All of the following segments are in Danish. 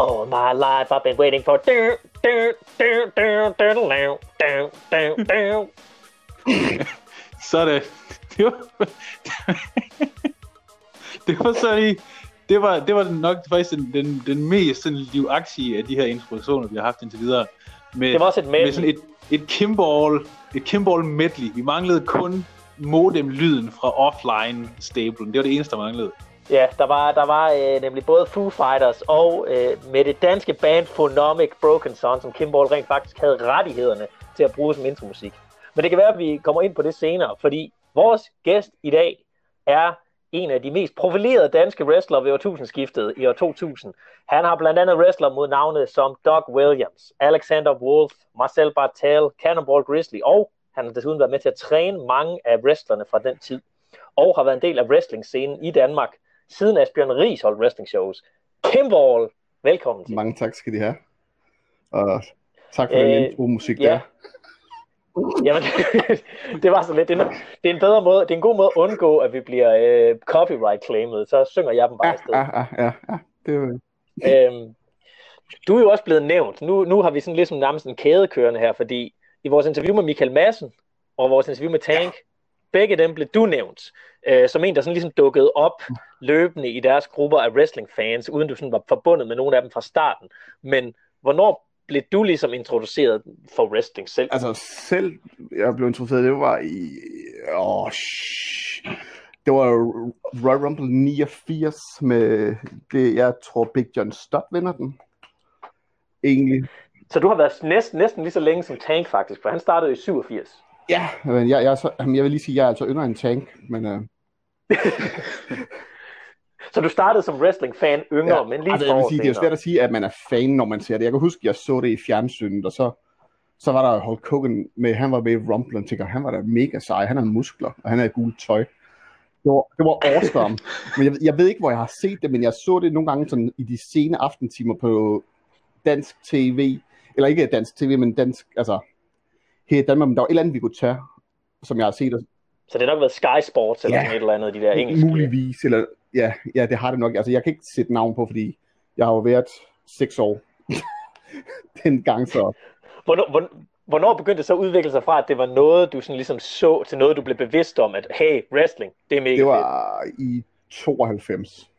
All my life I've been waiting for... så det... Det var... det var så lige... Det var, det var nok faktisk den, den, den mest sådan, livaktige af de her introduktioner, vi har haft indtil videre. Med, det var også et medley. Med sådan et, et Kimball, et Kimball medley. Vi manglede kun modem-lyden fra offline-stablen. Det var det eneste, der manglede. Ja, der var, der var øh, nemlig både Foo Fighters og øh, med det danske band Phonomic Broken Sun, som Kimball rent faktisk havde rettighederne til at bruge som intromusik. Men det kan være, at vi kommer ind på det senere, fordi vores gæst i dag er en af de mest profilerede danske wrestlere ved årtusindskiftet i år 2000. Han har blandt andet wrestler mod navne som Doug Williams, Alexander Wolf, Marcel Bartel, Cannonball Grizzly, og han har desuden været med til at træne mange af wrestlerne fra den tid, og har været en del af wrestling-scenen i Danmark, siden Asbjørn Ries holdt wrestling shows. Kimball, velkommen til. Mange tak skal de have. Og tak for den Øh, intro-musik ja. der. Jamen, det var så lidt. Det er, en- det er en bedre måde, det er en god måde at undgå, at vi bliver øh, copyright-claimet. Så synger jeg dem bare Ja, i stedet. ja, ja, ja, ja. Det var, Øhm, du er jo også blevet nævnt. Nu, nu har vi sådan ligesom nærmest en kæde kørende her, fordi i vores interview med Michael Madsen og vores interview med Tank, begge dem blev du nævnt, øh, som en, der sådan ligesom dukkede op løbende i deres grupper af wrestling-fans, uden du sådan var forbundet med nogen af dem fra starten. Men hvornår blev du ligesom introduceret for wrestling selv? altså selv, jeg blev introduceret, det var i, åh, shh. det var Royal Rumble 89 med, det, jeg tror Big John Stott vinder den. Egentlig. Så du har været næsten, næsten lige så længe som Tank faktisk, for han startede i 87. Ja, men jeg, jeg, så, jeg vil lige sige, jeg er altså yngre end Tank, men øh, Så du startede som wrestling-fan yngre, ja, men lige altså, jeg vil sige, det er jo svært at sige, at man er fan, når man ser det. Jeg kan huske, jeg så det i fjernsynet, og så, så var der Hulk Hogan med, han var med i Rumble, og tænker, han var da mega sej, han havde muskler, og han havde gult tøj. Det var, det var awesome. men jeg, jeg ved ikke, hvor jeg har set det, men jeg så det nogle gange sådan i de sene aftentimer på dansk tv, eller ikke dansk tv, men dansk, altså her i Danmark, men der var et eller andet, vi kunne tage, som jeg har set, Så det har nok været Sky Sports eller Ja. sådan et eller andet, de der engelske. muligvis, eller ja, ja, det har det nok. Altså, jeg kan ikke sætte navn på, fordi jeg har jo været seks år den gang, så Hvornår, hvornår, hvornår begyndte det så at udvikle sig fra, at det var noget, du sådan ligesom så, til noget, du blev bevidst om, at hey, wrestling, det er mega det fedt. var i 92.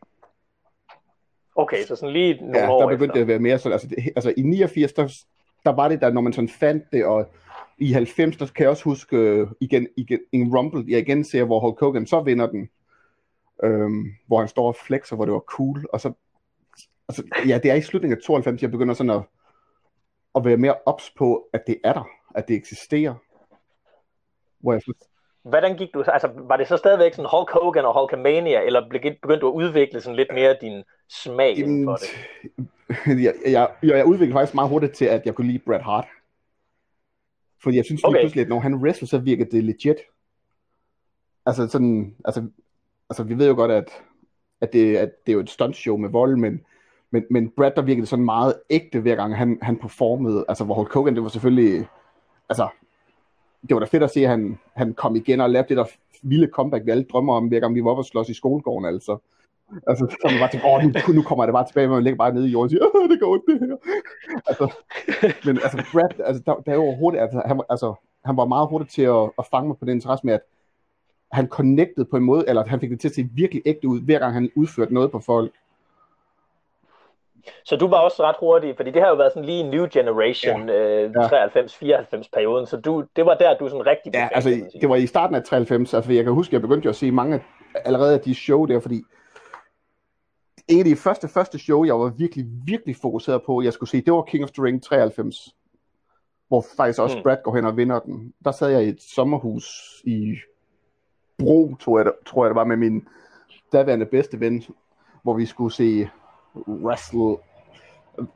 Okay, så sådan lige nogle Ja, år der begyndte efter. det at være mere sådan, altså, det, altså i 89, der, der var det der, når man sådan fandt det, og i 90, der kan jeg også huske øh, igen, igen en Rumble, jeg igen ser, hvor Hulk Hogan så vinder den, øhm, hvor han står og flexer, hvor det var cool, og så, altså, ja, det er i slutningen af 92, jeg begynder sådan at, at være mere ops på, at det er der, at det eksisterer. Hvor jeg synes, Hvordan gik du, altså var det så stadigvæk sådan Hulk Hogan og Hulkamania, eller begyndte du at udvikle sådan lidt mere din smag for det? jeg, jeg, jeg, jeg udviklede faktisk meget hurtigt til, at jeg kunne lide Bret Hart. Fordi jeg synes Okay. pludselig, at når han wrestler, så virker det legit. Altså sådan, altså, altså vi ved jo godt, at, at, det, at det er jo et stuntshow med vold, men, men, men Bret, der virkede sådan meget ægte, hver gang han, han performede. Altså hvor Hulk Hogan, det var selvfølgelig, altså, det var da fedt at se, at han, han kom igen og lavede det der vilde comeback, vi alle drømmer om, hver gang vi var oppe og slås i skolegården, altså. Altså, så man bare tænkte, åh, nu, nu kommer jeg det bare tilbage, men man ligger bare nede i jorden og siger, åh, det går ondt, det her. Altså, men altså, Brad, altså, der, der er jo hurtigt, altså, han, var- altså, han var meget hurtig til at, at fange mig på den interesse med, at han connected på en måde, eller at han fik det til at se virkelig ægte ud, hver gang han udførte noget på folk. Så du var også ret hurtig, fordi det har jo været sådan lige new generation, ja. øh, Ja. 93-94 perioden, så du, det var der, du sådan rigtig Ja, altså, det var i starten af 93, altså, jeg kan huske, jeg begyndte jo at se mange allerede af de show der, fordi en af de første, første show, jeg var virkelig, virkelig fokuseret på, jeg skulle se, det var King of the Ring 93, hvor faktisk også Mm. Brad går hen og vinder den. Der sad jeg i et sommerhus i Bro, tror jeg, det- tror jeg det var, med min daværende bedste ven, hvor vi skulle se wrestle,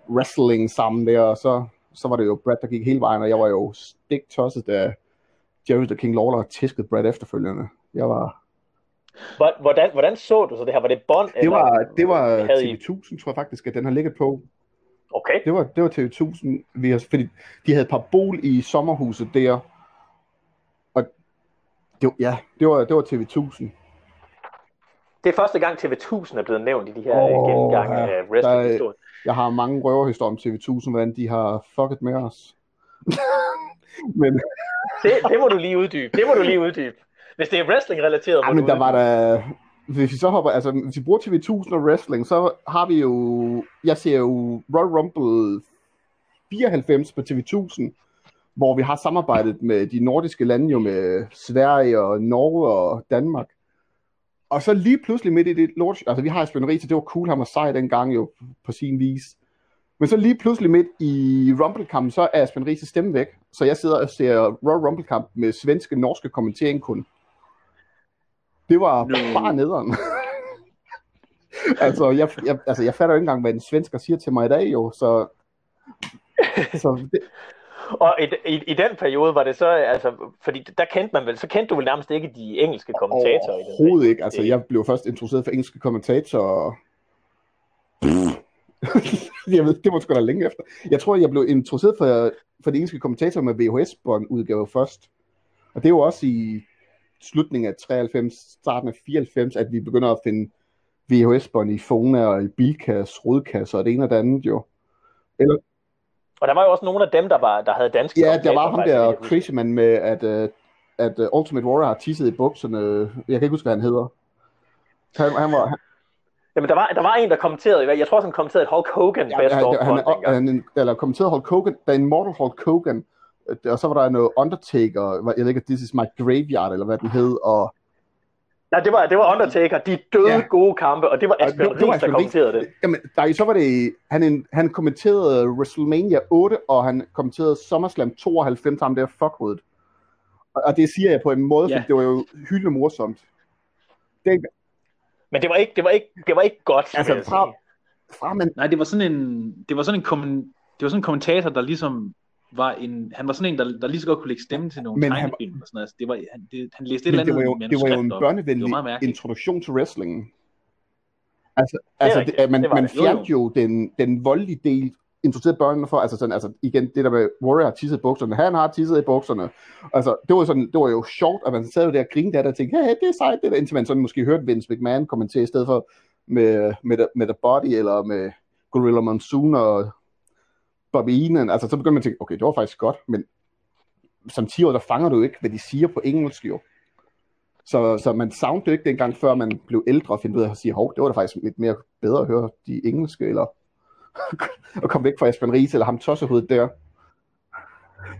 wrestling sammen der, og så, så var det jo Brad, der gik hele vejen, og jeg var jo stik tosset, da Jerry the King Lawler tæskede Brad efterfølgende. Jeg var, Hvordan, hvordan så du så det her? Var det bånd? det var, det var havde I- TV1000, tror jeg faktisk, at den har ligget på. Okay. Det var, det var TV1000, vi har, fordi de havde parabol i sommerhuset der, og det, ja, det var, det var TV1000. det er første gang TV1000 er blevet nævnt i de her oh, gennemgange ja. af wrestling-historien. Jeg har mange røverhistorier om TV1000, hvordan de har fucket med os. men, Det, det må du lige uddybe. Det må du lige uddybe. Hvis det er wrestling-relateret, ja, men der var der... Hvis vi så hopper, altså hvis vi bruger TV1000 og wrestling, så har vi jo, jeg ser jo Royal Rumble 94 på TV1000, hvor vi har samarbejdet med de nordiske lande, jo med Sverige og Norge og Danmark. Og så lige pludselig midt i det lort, altså vi har Ries, så det var cool, han var sej dengang jo på sin vis. Men så lige pludselig midt i Rumble-kampen, så er Esben Ries stemme væk. Så jeg sidder og ser Royal Rumble-kamp med svenske, norske kommentering kun. Det var No. bare nederen. altså, jeg, jeg, altså, jeg fatter jo ikke engang, hvad en svensker siger til mig i dag, jo. Så, så det, Og i, i, i den periode var det så, altså, fordi der kendte man vel, så kendte du vel nærmest ikke de engelske kommentatorer i den Overhovedet ikke. Altså, jeg blev først introduceret for engelske kommentatorer. jeg ved, det var sgu da længe efter. Jeg tror, jeg blev introduceret for, for de engelske kommentatorer med VHS-bånd udgave først. Og det jo også i slutningen af 93, starten af 94, at vi begynder at finde VHS-bånd i Fona og i Bilkas, Rodkasse og det ene og det andet jo. Eller, Og der var jo også nogle af dem, der, var, der havde danske ja, der var ham der crazy man med, at, uh, at uh, Ultimate Warrior har tisset i bukserne. Jeg kan ikke huske, hvad han hedder. Han, han var, Jamen, der var, der var en, der kommenterede, jeg tror han kommenterede et Hulk Hogan Ja, best han, han, han, han, eller kommenteret Hulk Hogan, der er en Mortal Hulk Hogan, øh, og så var der noget Undertaker, jeg ved ikke, This is my graveyard, eller hvad den hed, og Nej, det var, det var Undertaker, de døde Ja. gode kampe, og det var Asbjørn Ries, der Asbjørn Ries. kommenterede det. jamen, der, så var det, han, han kommenterede WrestleMania 8, og han kommenterede SummerSlam 92, ham der fuckhovedet. Og, og det siger jeg på en måde, Ja. fordi det var jo hyldende morsomt. Det, Men det var ikke, det var ikke, det var ikke godt, Altså, fra- fra man, Nej, det var sådan en, det var sådan en, kommen, det var sådan en kommentator, der ligesom var en, han var sådan en, der, der lige så godt kunne lægge stemme til nogle Men han- tegnefilm og sådan noget. Altså, det var, han, det, han læste et eller det andet var jo, det var jo en. Det børnevenlig introduktion til wrestlingen. Altså, er altså rigtigt. det, man, Det man det. Jo, fjernede jo den, den voldelige del, introducerede børnene for, altså sådan, altså igen, det der med, Warrior har tisset i bukserne, han har tisset i bukserne, altså det var sådan, det var jo sjovt, at man sad jo der og grinede af det og tænkte, hey, det er sejt, det der, indtil man sådan måske hørte Vince McMahon kommentere i stedet for med, med, the, med The Body, eller med Gorilla Monsoon og Bobby Heenan, altså så begynder man at tænke, okay, det var faktisk godt, men som 10 år, der fanger du ikke, hvad de siger på engelsk jo. Så, så man savnede jo ikke dengang, før man blev ældre og finde ud af at sige, hov, det var da faktisk lidt mere bedre at høre de engelske, eller at komme væk fra Esben Ries, eller ham tossehovedet der.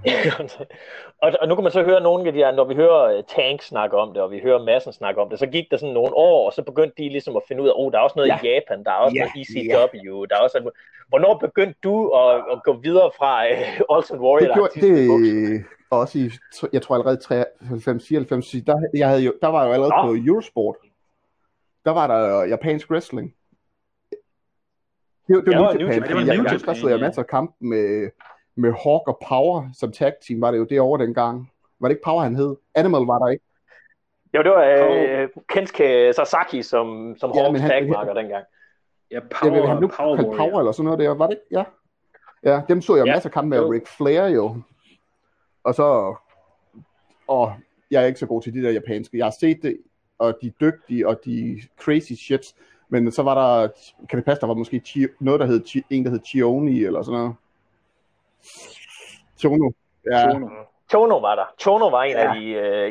og, og nu kan man så høre nogle af de her, når vi hører uh, Tank snakke om det, og vi hører Madsen snakke om det, så gik der sådan nogle år, og så begyndte de ligesom at finde ud af, oh, der er også noget Ja. i Japan, der er også Ja, noget ECW, der er også... alt- Hvornår begyndte du at, at gå videre fra uh, Ultimate Warrior, Det der gjorde det også i, jeg tror allerede 93, 94, der, jeg havde jo, der var jeg jo allerede Nå. på Eurosport. Der var der japansk wrestling. Det, var- det Ja, var det New var Japan. New Japan, Jeg, New jeg, Japan, jeg, jeg, jeg ja. masser af kamp med, med Hawk og Power som tag team, var det jo det over dengang. Var det ikke Power, han hed? Animal var der ikke. Jo, det var uh, Kensuke Sasaki som, som Ja, ja, Hawks tagmarker dengang. Ja, Jeg Power, ved, han nu Power Warrior. Power eller sådan noget der, var det ikke? Ja. Ja, dem så jeg Ja, masser af kampe med jo. Ric Flair jo. Og så, og jeg er ikke så god til de der japanske. Jeg har set det, og de dygtige, og de er crazy shits. Men så var der, kan det passe, der var måske Chi- noget, der hed, Chi- en, der hed Chioni, eller sådan noget. Chono. Ja, Chono. Chono var der. Chono var en, Ja. af, de,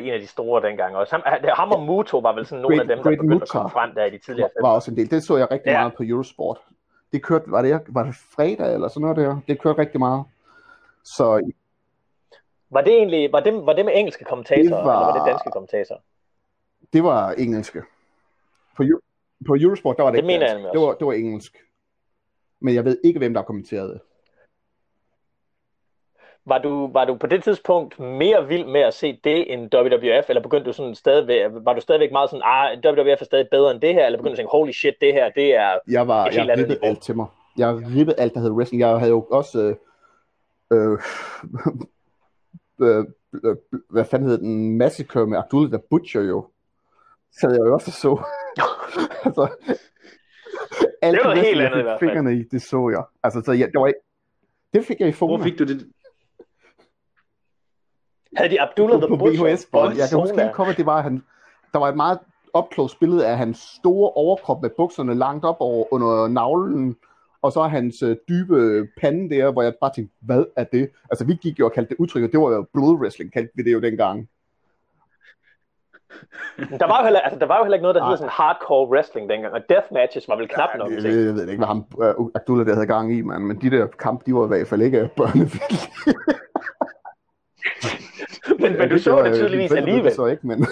uh, en af de store dengang også. Ham, han- ham og Muto var vel sådan nogle Great- af dem, der Great begyndte at Muta. komme frem der i de tidligere var også en del. Det så jeg rigtig Ja. meget på Eurosport. Det kørte, var det, var det fredag eller sådan noget der? Det kørte rigtig meget. Så Var det egentlig, var det, var det med engelske kommentatorer, Det var... var- eller var det danske kommentatorer? Det var engelske. På, på Eurosport, der var det, Det ikke mener jeg dansk. det var, det var engelsk. Men jeg ved ikke, hvem der kommenterede det. Var du, var du på det tidspunkt mere vild med at se det end WWF, eller begyndte du sådan stadigvæk, var du stadigvæk meget sådan, ah, WWF er stadig bedre end det her, eller begyndte du at tænke, holy shit, det her, det er... Jeg var, Et helt jeg niveau. alt til mig. Jeg ribbede alt, der hed wrestling. Jeg havde jo også, øh, øh, øh, øh, hvad fanden hed den, Massacre med Abdullah the Butcher jo. Så jeg jo også og så. altså, alt Det var wrestling, helt jeg andet i hvert fald. fingrene i, det så jeg. Altså, så jeg, det var ikke, det fik jeg i Hvor Fona. fik du det? Havde de Abdullah på, the på Butcher? VHS bånd. Jeg kan huske helt det var, han, der var et meget up close billede af hans store overkrop med bukserne langt op over under navlen, og så hans øh, dybe pande der, hvor jeg bare tænkte, hvad er det? Altså vi gik jo og kaldte det udtryk, det var jo blood wrestling, kaldte vi det jo dengang. Der var jo heller, altså, der var jo heller ikke noget, der hed sådan hardcore wrestling dengang, og death matches var vel knap Ja, nok. ting. jeg, jeg ved ikke, hvad ham uh, Abdullah der havde gang i, man. men de der kampe, de var i hvert fald ikke børnefilm. men, men du så det tydeligvis alligevel. Så ikke, men...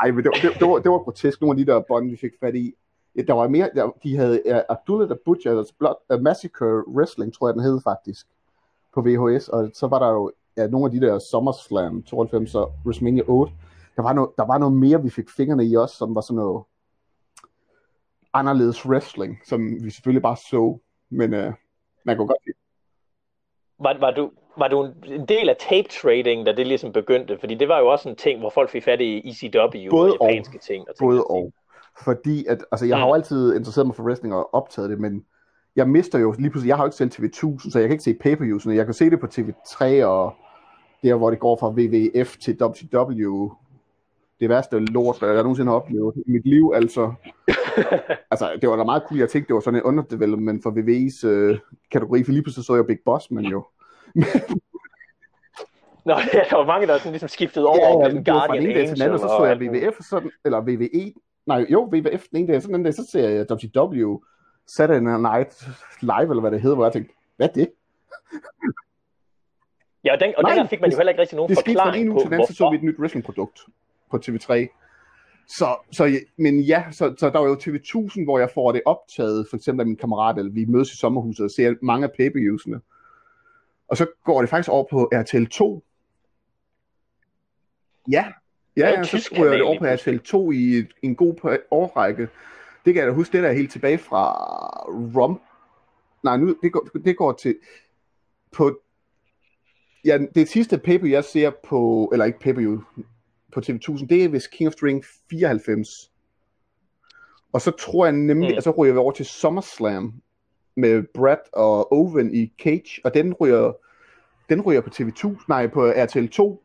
Ej, men det, var- det, det, var, det var grotesk, nogle af de der bånd, vi fik fat i. Ja, Der var mere, der, de havde uh, Abdullah the Butcher, altså Blood, uh, Massacre Wrestling, tror jeg den hed faktisk, på VHS, og så var der jo ja, nogle af de der SummerSlam 92 og WrestleMania 8. Der var, noget, der var noget mere, vi fik fingrene i også, som var sådan noget anderledes wrestling, som vi selvfølgelig bare så, men uh, man kunne godt lide. Var, var, du, var du en- del af tape trading, da det ligesom begyndte? Fordi det var jo også en ting, hvor folk fik fat i ECW Både og japanske ting. Og ting Både og. Fordi at, altså jeg har Mm. jo altid interesseret mig for wrestling og optaget det, men jeg mister jo lige pludselig, jeg har jo ikke selv TV1000, så jeg kan ikke se pay-per-viewsene. Jeg kan se det på TV3 og der, hvor det går fra WWF til WCW. Det værste lort, jeg nogensinde har oplevet i mit liv, altså. altså, det var da meget cool, jeg tænkte, det var sådan en underdevelopment for WWE's øh, kategori, for lige pludselig så jeg Big Boss, men jo. Nå, ja, der var mange, der sådan ligesom skiftede over. Ja, ja, mellem det var fra den Guardian ene dag til den anden, og så så jeg. WWF, sådan, eller WWE, nej, jo, WWF den ene dag, så den anden dag, så ser jeg WCW, Saturday Night Live, eller hvad det hedder, hvor jeg tænkte, hvad er det? Ja, og, den, og Nej, dengang fik man jo det- heller ikke rigtig nogen Det skete fra den forklaring ene på, uge til den anden, så så vi et nyt wrestlingprodukt på TV3. Så, så, men ja, så, så der var jo TV1000, hvor jeg får det optaget, for eksempel af min kammerat, eller vi mødes i sommerhuset og ser mange af pay Og så går det faktisk over på RTL 2. Ja, ja, ja så ryger det over på lige RTL 2 i en- god årrække. Det kan jeg da huske, det der er helt tilbage fra ROM. Nej, nu, det, går, det går til på Ja, det sidste pay jeg ser på, eller ikke pay på TV1000, det er vist King of Ring 94. Og så tror jeg nemlig, mm. at så ryger vi over til SummerSlam med Brad og Owen i Cage, og den ryger, den ryger på TV2, nej, på RTL 2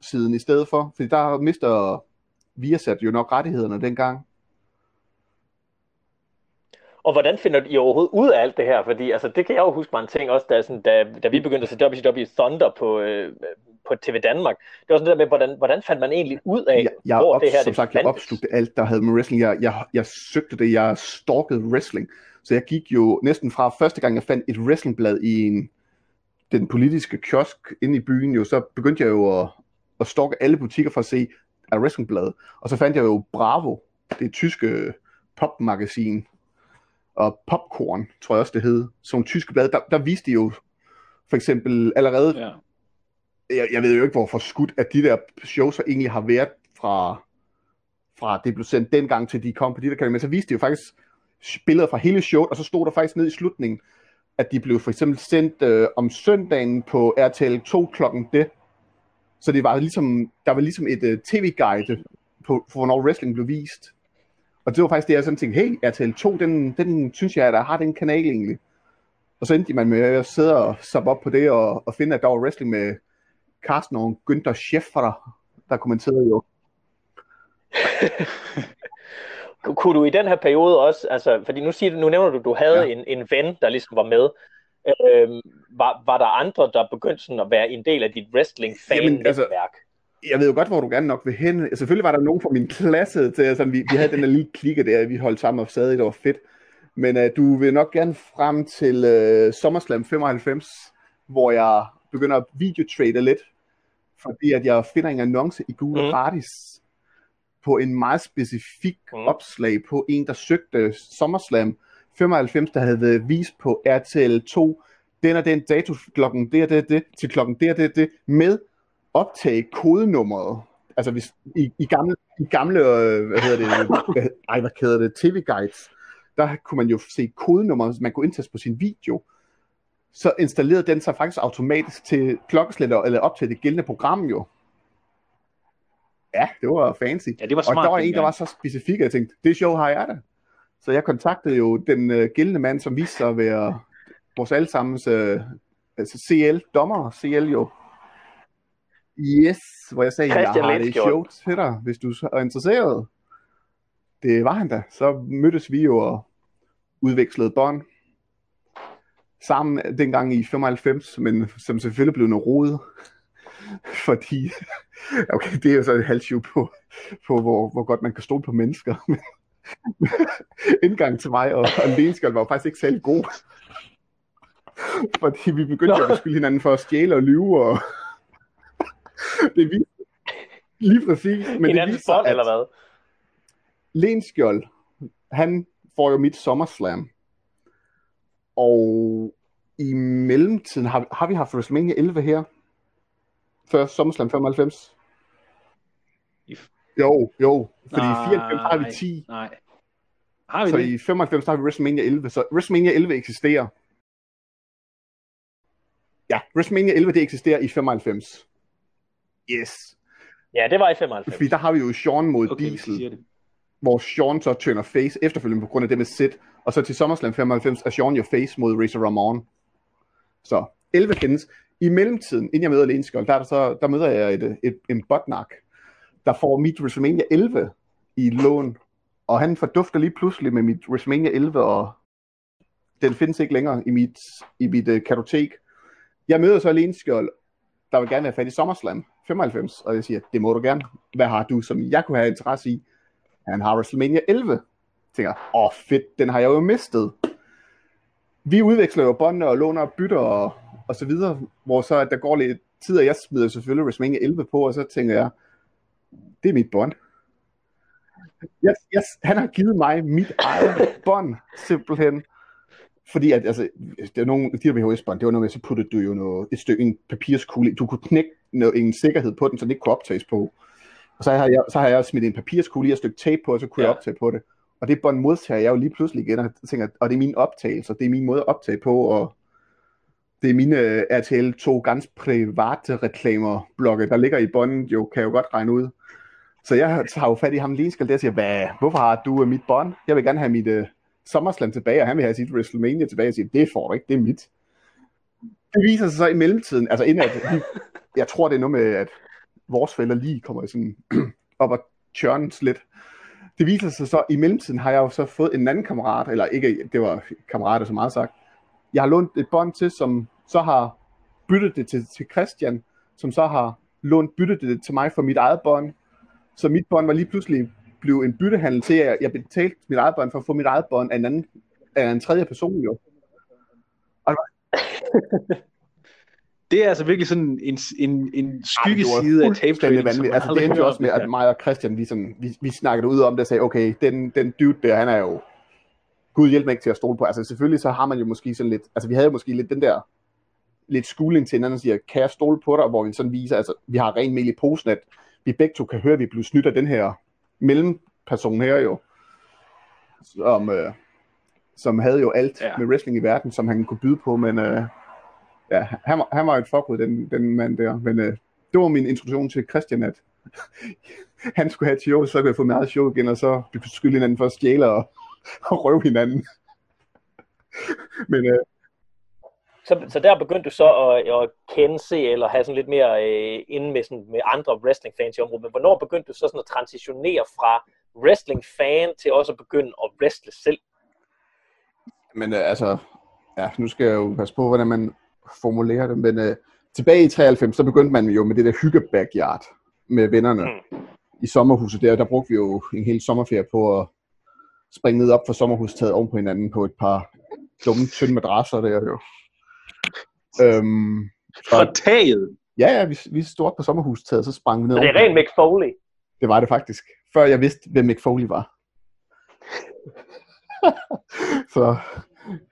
siden i stedet for, fordi der mister Viasat jo nok rettighederne dengang. Og hvordan finder I overhovedet ud af alt det her? Fordi altså, det kan jeg jo huske var en ting også, da, sådan, da, da vi begyndte at se WCW Thunder på, øh, på TV Danmark. Det var sådan det der med, hvordan, hvordan fandt man egentlig ud af, Jeg, jeg, hvor op, det her som det sagt, jeg fandtes? opslugte alt, der havde med wrestling. Jeg, jeg, jeg søgte det, jeg stalkede wrestling. Så jeg gik jo næsten fra første gang, jeg fandt et wrestlingblad i en, den politiske kiosk inde i byen, jo, så begyndte jeg jo at, at stalke alle butikker for at se af wrestlingblad. Og så fandt jeg jo Bravo, det tyske popmagasin, og Popcorn, tror jeg også det hed, sådan nogle tyske blade, der, der viste de jo for eksempel allerede Ja. jeg, jeg ved jo ikke, hvor forskudt, at de der shows så egentlig har været fra, fra det blev sendt dengang til de kom på de der kanaler, men så viste de jo faktisk billeder fra hele showet, og så stod der faktisk ned i slutningen, at de blev for eksempel sendt øh, om søndagen på RTL 2 klokken det. Så det var ligesom, der var ligesom et øh, tv-guide på, for hvornår wrestling blev vist. Og det var faktisk det, jeg sådan tænkte, hey, RTL 2, den, den synes jeg, at der har den kanal egentlig. Og så endte man med at sidde og sappe op på det, og, og finde, at der var wrestling med Carsten og Günther Schäfer, der kommenterede jo. Kunne du i den her periode også, altså, fordi nu, siger du, nu nævner du, du havde Ja. en, en ven, der ligesom var med. Øhm, var, var der andre, der begyndte sådan at være en del af dit Jamen, altså-? Jeg ved jo godt, hvor du gerne nok vil hen. Selvfølgelig var der nogen fra min klasse, til, altså, vi, vi havde den der lille klikke der, vi holdt sammen og sad det var fedt. Men uh, du vil nok gerne frem til uh, SummerSlam 95, hvor jeg begynder at videotrade lidt, fordi at jeg finder en annonce i Google Mhm. gratis på en meget specifik Mhm. opslag på en, der søgte SummerSlam 95, der havde været vist på RTL 2, den og den dato klokken det og det, det til klokken det og det, det med optage kodenummeret. Altså hvis, i, i gamle, i gamle øh, hvad hedder det, hvad, ej, hvad hedder det, tv-guides, der kunne man jo se kodenummeret, man kunne indtaste på sin video. Så installerede den sig faktisk automatisk til klokkeslætter, eller op til det gældende program jo. Ja, det var fancy. ja, det var Og smart. der var en, der var så specifik, at jeg tænkte, det show har jeg da. Så jeg kontaktede jo den øh, gældende mand, som viste sig at være vores allesammens øh, altså CL-dommer, CL jo. Yes, hvor jeg sagde, Christian jeg har det Lindskjold. show til dig, hvis du er interesseret. Det var han da. Så mødtes vi jo og udvekslede bånd. Sammen dengang i 95, men som selvfølgelig blev noget rodet. Fordi, okay, det er jo så et halvsjov på, på hvor, hvor godt man kan stole på mennesker. Men indgang til mig og, og Lenskjold var jo faktisk ikke særlig god. Fordi vi begyndte jo at beskylde hinanden for at stjæle og lyve, og det viste lige præcis. Men det Hinandens viste sig, bånd, at eller hvad? Lenskjold, han får jo mit SummerSlam. Og i mellemtiden, har, har vi haft WrestleMania 11 her? Før SummerSlam 95? I- Jo, jo. Fordi i Nej, 94 har vi 10. Nej. Har vi Så det? i 95 der har vi WrestleMania 11. Så WrestleMania 11 eksisterer. Ja, WrestleMania 11 det eksisterer i 95. Yes. Ja, det var i 95. Fordi der har vi jo Sean mod Okay, Diesel. siger det. hvor Sean så turner face efterfølgende på grund af det med Sid, og så til SummerSlam 95 er Sean jo face mod Razor Ramon. Så 11 findes. I mellemtiden, inden jeg møder Lenskjold, der, er der, så, der møder jeg et, et, en botnak, der får mit WrestleMania 11 i lån, og han fordufter lige pludselig med mit WrestleMania 11, og den findes ikke længere i mit, i mit uh, kartotek. Jeg møder så Lenskjold, der vil gerne have fat i SummerSlam 95, og jeg siger, det må du gerne. Hvad har du, som jeg kunne have interesse i? Han har WrestleMania 11. Jeg tænker, åh oh, fedt, den har jeg jo mistet. Vi udveksler jo båndene og låner og bytter og, og så videre, hvor så at der går lidt tid, og jeg smider selvfølgelig WrestleMania 11 på, og så tænker jeg, det er mit bånd. Yes, yes, han har givet mig mit eget bånd, simpelthen. Fordi at, altså, det er nogle, de der VHS-bånd, det var noget med, så puttede du jo noget, et stykke, en papirskugle, du kunne knække noget, en sikkerhed på den, så den ikke kunne optages på. Og så har jeg, så har jeg smidt en papirskugle i og et stykke tape på, og så kunne ja. Jeg optage på det. Og det bånd modtager jeg jo lige pludselig igen, og tænker, og det er min optagelse, det er min måde at optage på, og det er mine RTL 2 ganske private reklamer blogge, der ligger i båndet, jo, kan jeg jo godt regne ud. Så jeg tager jo fat i ham lige skal der og siger, Hvad, hvorfor har du uh, mit bånd? Jeg vil gerne have mit uh, SummerSlam tilbage, og han vil have sit WrestleMania tilbage, og sige, det får du ikke, det er mit. Det viser sig så i mellemtiden, altså inden at, vi, jeg tror det er noget med, at vores fælder lige kommer sådan op og churnes lidt. Det viser sig så, i mellemtiden har jeg jo så fået en anden kammerat, eller ikke, det var kammerater så meget sagt. Jeg har lånt et bånd til, som så har byttet det til, til Christian, som så har lånt byttet det til mig for mit eget bånd. Så mit bånd var lige pludselig blev en byttehandel til, at jeg betalte mit eget bånd for at få mit eget bånd af en, anden, af en tredje person jo. Det er altså virkelig sådan en, en, en skyggeside af tape trading, vanvittigt. Altså, det endte jo også med, at mig og Christian, vi, sådan, vi, vi snakkede ud om det og sagde, okay, den, den dude der, han er jo, Gud hjælp mig ikke til at stole på. Altså selvfølgelig så har man jo måske sådan lidt, altså vi havde jo måske lidt den der, lidt skuling til hinanden og siger, kan jeg stole på dig, hvor vi sådan viser, altså vi har ren mel i posen, at vi begge to kan høre, at vi blev snydt af den her mellemperson her jo, som, øh, som havde jo alt Ja. med wrestling i verden, som han kunne byde på, men øh, ja, han, var- han var et fuckud, den, den mand der, men øh, det var min introduktion til Christian, at han skulle have et show, så kunne jeg få mit eget show igen, og så beskylde hinanden for at stjæle og, og røve hinanden. men øh, Så, så der begyndte du så at, at kende se, eller have sådan lidt mere øh, inde med, sådan, med andre wrestling-fans i området. Men hvornår begyndte du så sådan at transitionere fra wrestling-fan til også at begynde at wrestle selv? Men øh, altså, ja, nu skal jeg jo passe på, hvordan man formulerer det, men øh, tilbage i 93, så begyndte man jo med det der hygge backyard med vennerne Mm. i sommerhuset der. Der brugte vi jo en hel sommerferie på at springe ned op for sommerhustaget oven på hinanden på et par dumme, tynde madrasser der jo. Øhm, Fra taget. ja, ja, vi, vi stod på sommerhustaget, så sprang vi ned Så det er rent Mick Foley. Det var det faktisk. Før jeg vidste, hvem Mick Foley var. så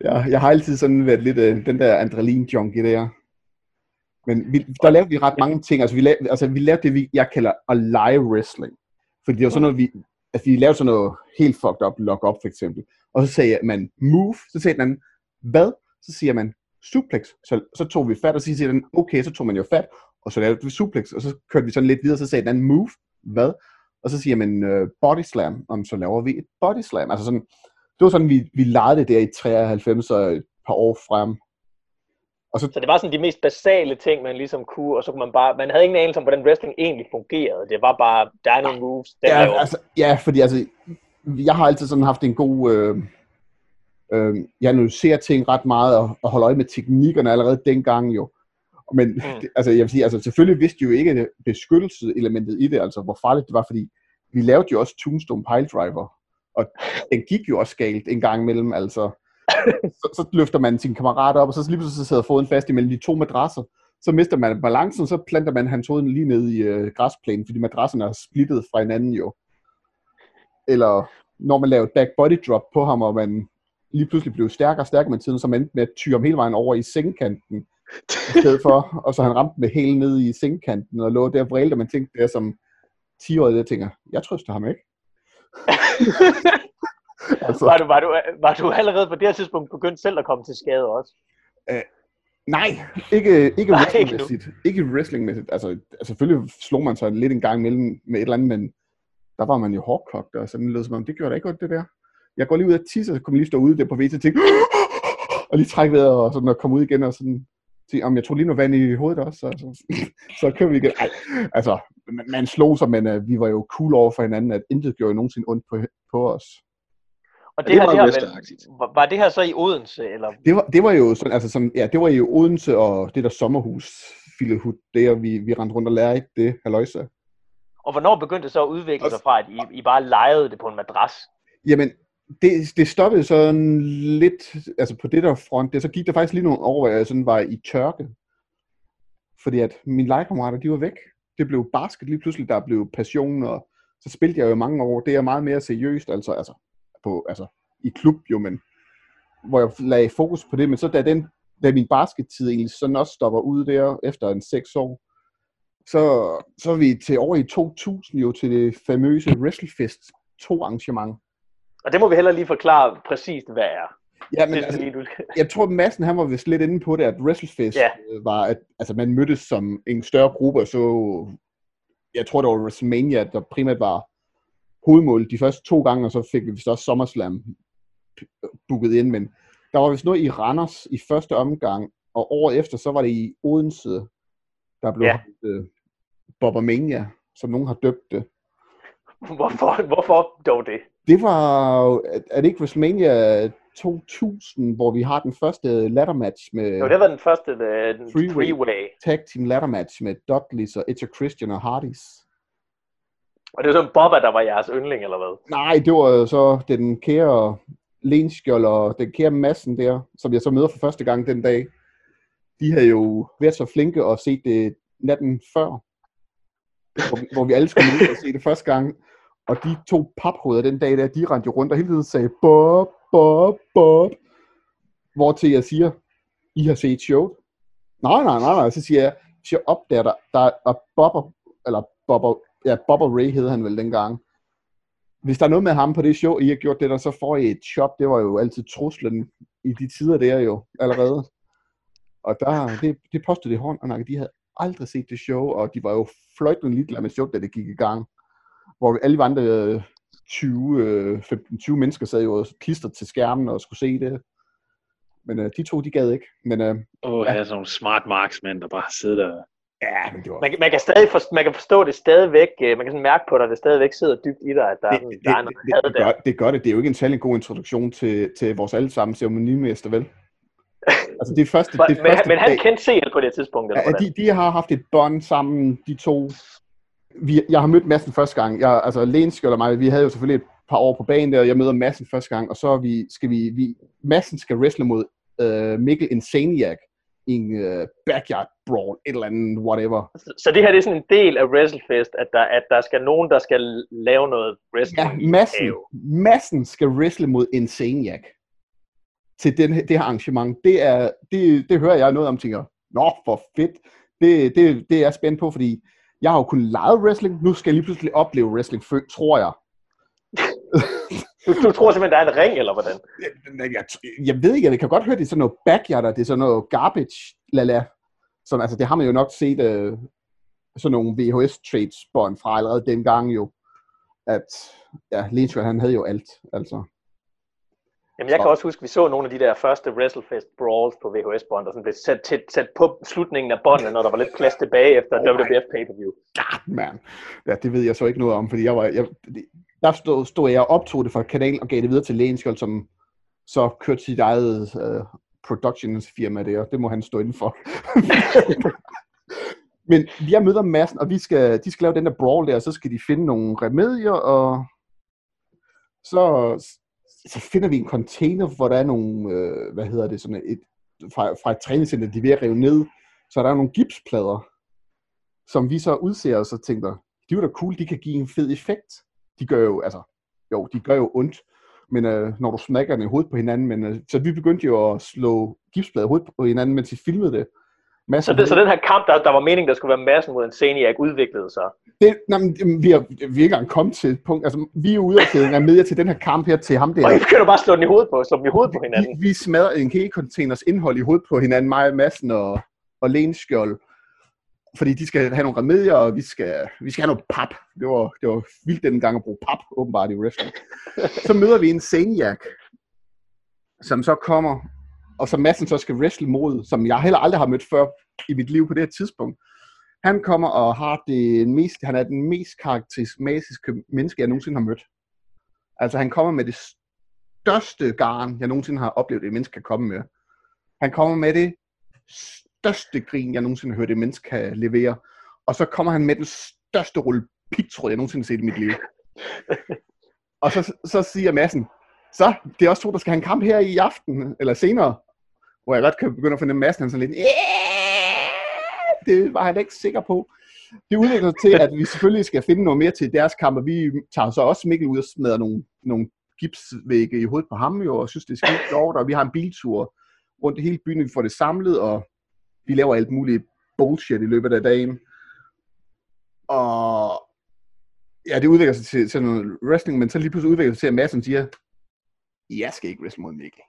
ja, jeg har altid sådan været lidt øh, den der adrenalin junkie der. Men vi, der lavede vi ret mange ting. Altså vi lavede, altså, vi lavede det, vi, jeg kalder a live wrestling. Fordi det var sådan noget, vi, altså, vi lavede sådan noget helt fucked up, lock up for eksempel. Og så sagde man move, så sagde den anden, hvad? Så siger man suplex. Så, så tog vi fat, og så siger den, okay, så tog man jo fat, og så lavede vi suplex, og så kørte vi sådan lidt videre, så sagde den anden move, hvad? Og så siger man øh, body slam, og så laver vi et body slam. Altså sådan, det var sådan, vi, vi legede det der i 93 og et par år frem. Og så, Så det var sådan de mest basale ting, man ligesom kunne, og så kunne man bare, man havde ingen anelse om, hvordan wrestling egentlig fungerede. Det var bare, der er nogle moves, den ja, laver. altså, ja, fordi altså, jeg har altid sådan haft en god... Øh, øh, jeg analyserer ting ret meget og, og holder øje med teknikkerne allerede dengang jo. Men mm. det, altså, jeg vil sige, altså, selvfølgelig vidste jo ikke beskyttelseselementet i det, altså hvor farligt det var, fordi vi lavede jo også Tombstone Piledriver, og den gik jo også galt en gang imellem, altså. Så, så løfter man sin kammerat op, og så lige pludselig sidder foden fast imellem de to madrasser. Så mister man balancen, så planter man hans hoved lige ned i øh, græsplænen, fordi madrassen er splittet fra hinanden jo. Eller når man lavede back body drop på ham, og man lige pludselig blev stærkere og stærkere med tiden, så man endte med at tyre ham hele vejen over i sengkanten, i stedet for, og så han ramte med hele ned i sengkanten, og lå der og vrælte, og man tænkte der som 10-årig, jeg tænker, jeg trøster ham ikke. altså, Var du, var, du, var du allerede på det her tidspunkt begyndt selv at komme til skade også? nej, ikke, ikke Nej, wrestlingmæssigt. Ikke wrestlingmæssigt. Altså, altså, selvfølgelig slog man sig lidt en gang imellem med et eller andet, men der var man jo hårdkogt, og sådan lød som om, det gjorde da ikke godt, det der. Jeg går lige ud af tisse, og så kunne lige stå ude der på VT og tænke, og lige trække vejret, og sådan, og komme ud igen, og sådan, sige, om jeg tror lige noget vand i hovedet også, så, så, så kører vi igen. Ej, altså, man, man slog sig, men uh, vi var jo cool over for hinanden, at intet gjorde nogensinde ondt på, på os. Og Ja, det, det her, var det, her, vel, var, var det her så i Odense, eller? Det var, det var jo sådan, altså sådan, ja, det var jo Odense og det der sommerhus, Filehud, der vi, vi rendte rundt og lærte det, halløjsa. Og hvornår begyndte det så at udvikle sig fra, at I, I bare legede det på en madras? Jamen, det, det stoppede sådan lidt, altså på det der front, det, så gik der faktisk lige nogle år, hvor jeg sådan var i tørke. Fordi at mine legekammerater, de var væk. Det blev basket lige pludselig, der blev passion, og så spillede jeg jo mange år. Det er meget mere seriøst, altså, altså, på, altså i klub jo, men hvor jeg lagde fokus på det. Men så da, den, da min baskettid egentlig sådan også stopper ud der efter en seks år, så, så er vi til over i 2000 jo til det famøse WrestleFest 2 arrangement. Og det må vi heller lige forklare præcist, hvad er. Ja, Men, det altså, lige, du jeg tror, Madsen han var vist lidt inde på det, at WrestleFest Ja. ja. var, at altså, man mødtes som en større gruppe, og så, jeg tror, det var WrestleMania, der primært var hovedmålet de første to gange, og så fik vi vist også SummerSlam booket ind, men der var vist noget i Randers i første omgang, og året efter, så var det i Odense, der blev Ja. ja. uh, Bobbermania, som nogen har døbt det. Hvorfor, hvorfor dog det? Det var, er det ikke WrestleMania 2000, hvor vi har den første ladder match med... Jo, det var den første uh, den Three-way. three-way. tag team ladder match med Dudleys og Edge Christian og Hardys. Og det var sådan Bobba, der var jeres yndling, eller hvad? Nej, det var så den kære Lenskjold og den kære massen der, som jeg så møder for første gang den dag. De havde jo været så flinke og set det natten før, hvor vi, hvor vi alle skulle møde og se det første gang. Og de to paphoveder den dag der, de rendte jo rundt og hele tiden sagde, Bob, Bob, Bob. Hvor til jeg siger, I har set showet? Nej, nej, nej, nej. Så siger jeg, shut op der, der, der er Bobber, eller Bobber, ja, Bobber Ray hed han vel dengang. Hvis der er noget med ham på det show, I har gjort det der, så får I et chop. Det var jo altid truslen i de tider der jo allerede. Og der, det, det postede det hånd, og nok, de havde aldrig set det show, og de var jo fløjtende ligeglade med showet, da det gik i gang. Hvor alle vi andre øh, 20, øh, 15-20 mennesker sad jo og klistret til skærmen og skulle se det. Men øh, de to, de gad ikke. Men øh, Åh, oh, jeg er sådan nogle smart marksmænd, der bare sidder der. ja, men det var... Man, kan- man, kan stadig forstå, man kan forstå det stadigvæk. øh, Man kan sådan mærke på dig, at det stadigvæk sidder dybt i dig, at der, det, er, det, der er det, noget det, det, der. gør, det gør det. Det er jo ikke en særlig god introduktion til, til vores allesammen ceremonimester, vel? Altså det første, det er Men, første men han dag- kendte CL på det tidspunkt, eller Ja, de, de har haft et bånd sammen, de to. Vi, jeg har mødt Madsen første gang. Jeg, altså Lenskjold og mig, vi havde jo selvfølgelig et par år på banen der, og jeg møder Madsen første gang, og så er vi, skal vi, vi Madsen skal wrestle mod øh, Mikkel Insaniac i en øh, backyard brawl, et eller andet, whatever. Så- Så det her det er sådan en del af WrestleFest, at der, at der skal nogen, der skal lave noget wrestling Ja, i en Madsen, skal wrestle mod Insaniac til den, det her arrangement. Det, er, det, det hører jeg noget om, tænker, nå, for fedt. Det, det, det er jeg spændt på, fordi jeg har jo kun leget wrestling, nu skal jeg lige pludselig opleve wrestling, tror jeg. Du, du tror simpelthen, der er en ring, eller hvordan? Jeg, jeg, jeg ved ikke, jeg kan godt høre, det er sådan noget backyard, det er sådan noget garbage, lala. Som, altså, det har man jo nok set, øh, sådan nogle VHS trades bånd fra allerede dengang jo, at ja, Lensgaard, han havde jo alt, altså. Jamen, jeg kan også huske, at vi så nogle af de der første WrestleFest brawls på VHS-bånd, der sådan blev sat, tæt, sat på slutningen af båndene, når der var lidt plads tilbage efter Oh WWF pay-per-view. God, man. Ja, det ved jeg så ikke noget om, fordi jeg var, jeg, der stod, stod jeg og optog det fra kanalen og gav det videre til Lægenskjold, som så kørte sit eget uh, productionsfirma der. Det må han stå inden for. Men jeg møder massen, og vi skal, de skal lave den der brawl der, og så skal de finde nogle remedier, og så, så finder vi en container, hvor der er nogle, øh, hvad hedder det, sådan et, fra, fra et træningscenter, de er ved at rive ned, så der er nogle gipsplader, som vi så udser, og så tænker, de er da cool, de kan give en fed effekt. De gør jo, altså, jo, de gør jo ondt, men øh, når du smækker den i hovedet på hinanden, men øh, så vi begyndte jo at slå gipsplader i hovedet på hinanden, mens vi filmede det. Masser Så, det, så den her kamp, der, der var meningen, der skulle være massen mod en Zeniac, udviklede sig. det, nej, men, vi, er, vi er ikke engang kommet til et punkt, altså vi er ude og er med til den her kamp her til ham der. Og I begynder bare at slå den i hovedet på, slå dem i hovedet på hinanden. Vi, vi smadrede en hele containers indhold i hovedet på hinanden, mig, Madsen og, og Lenskjold. Fordi de skal have nogle remedier, og vi skal, vi skal have noget pap. Det var, det var vildt den gang at bruge pap, åbenbart i wrestling. Så møder vi en Zaniac, som så kommer, og som Madsen så skal wrestle mod, som jeg heller aldrig har mødt før i mit liv på det her tidspunkt. Han kommer og har det mest, han er den mest karakteristiske menneske, jeg nogensinde har mødt. Altså han kommer med det største garn, jeg nogensinde har oplevet, et menneske kan komme med. Han kommer med det største grin, jeg nogensinde har hørt, et menneske kan levere. Og så kommer han med den største rulle pigtråd, jeg nogensinde har set i mit liv. og så, så siger massen, så, det er også to, der skal have en kamp her i aften, eller senere, hvor jeg godt kan begynde at fornemme massen, han sådan lidt, det var han ikke sikker på. Det udvikler sig til, at vi selvfølgelig skal finde noget mere til deres kamp, og vi tager så også Mikkel ud og smadrer nogle, nogle gipsvægge i hovedet på ham jo, og synes, det er skidt sjovt, og vi har en biltur rundt i hele byen, vi får det samlet, og vi laver alt muligt bullshit i løbet af dagen. Og ja, det udvikler sig til, til noget wrestling, men så lige pludselig udvikler sig til, at Madsen siger, jeg skal ikke wrestle mod Mikkel.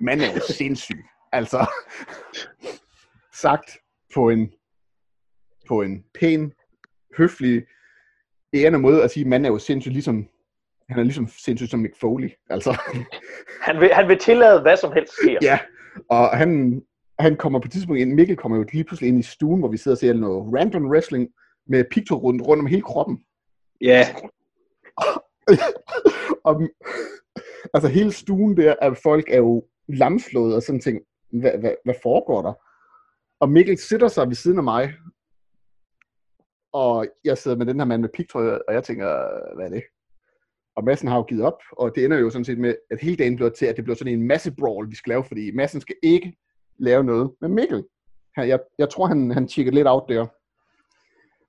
Man er jo sindssyg. Altså, sagt på en, på en pæn, høflig, ærende måde at sige, at man er jo sindssyg, ligesom, han er ligesom sindssyg som Mick Foley. Altså, Han vil, han vil tillade, hvad som helst sker. ja, og han, han kommer på et tidspunkt ind, Mikkel kommer jo lige pludselig ind i stuen, hvor vi sidder og ser noget random wrestling med pigtråd rundt, rundt om hele kroppen. Ja, og, altså hele stuen der, at folk er jo lamslået og sådan ting. Hvad, hvad, hvad foregår der? Og Mikkel sætter sig ved siden af mig, og jeg sidder med den her mand med pigtrøje, og jeg tænker, hvad er det? Og massen har jo givet op, og det ender jo sådan set med, at hele dagen bliver til, at det bliver sådan en masse brawl, vi skal lave, fordi massen skal ikke lave noget med Mikkel. Jeg, jeg tror, han, han tjekkede lidt out der.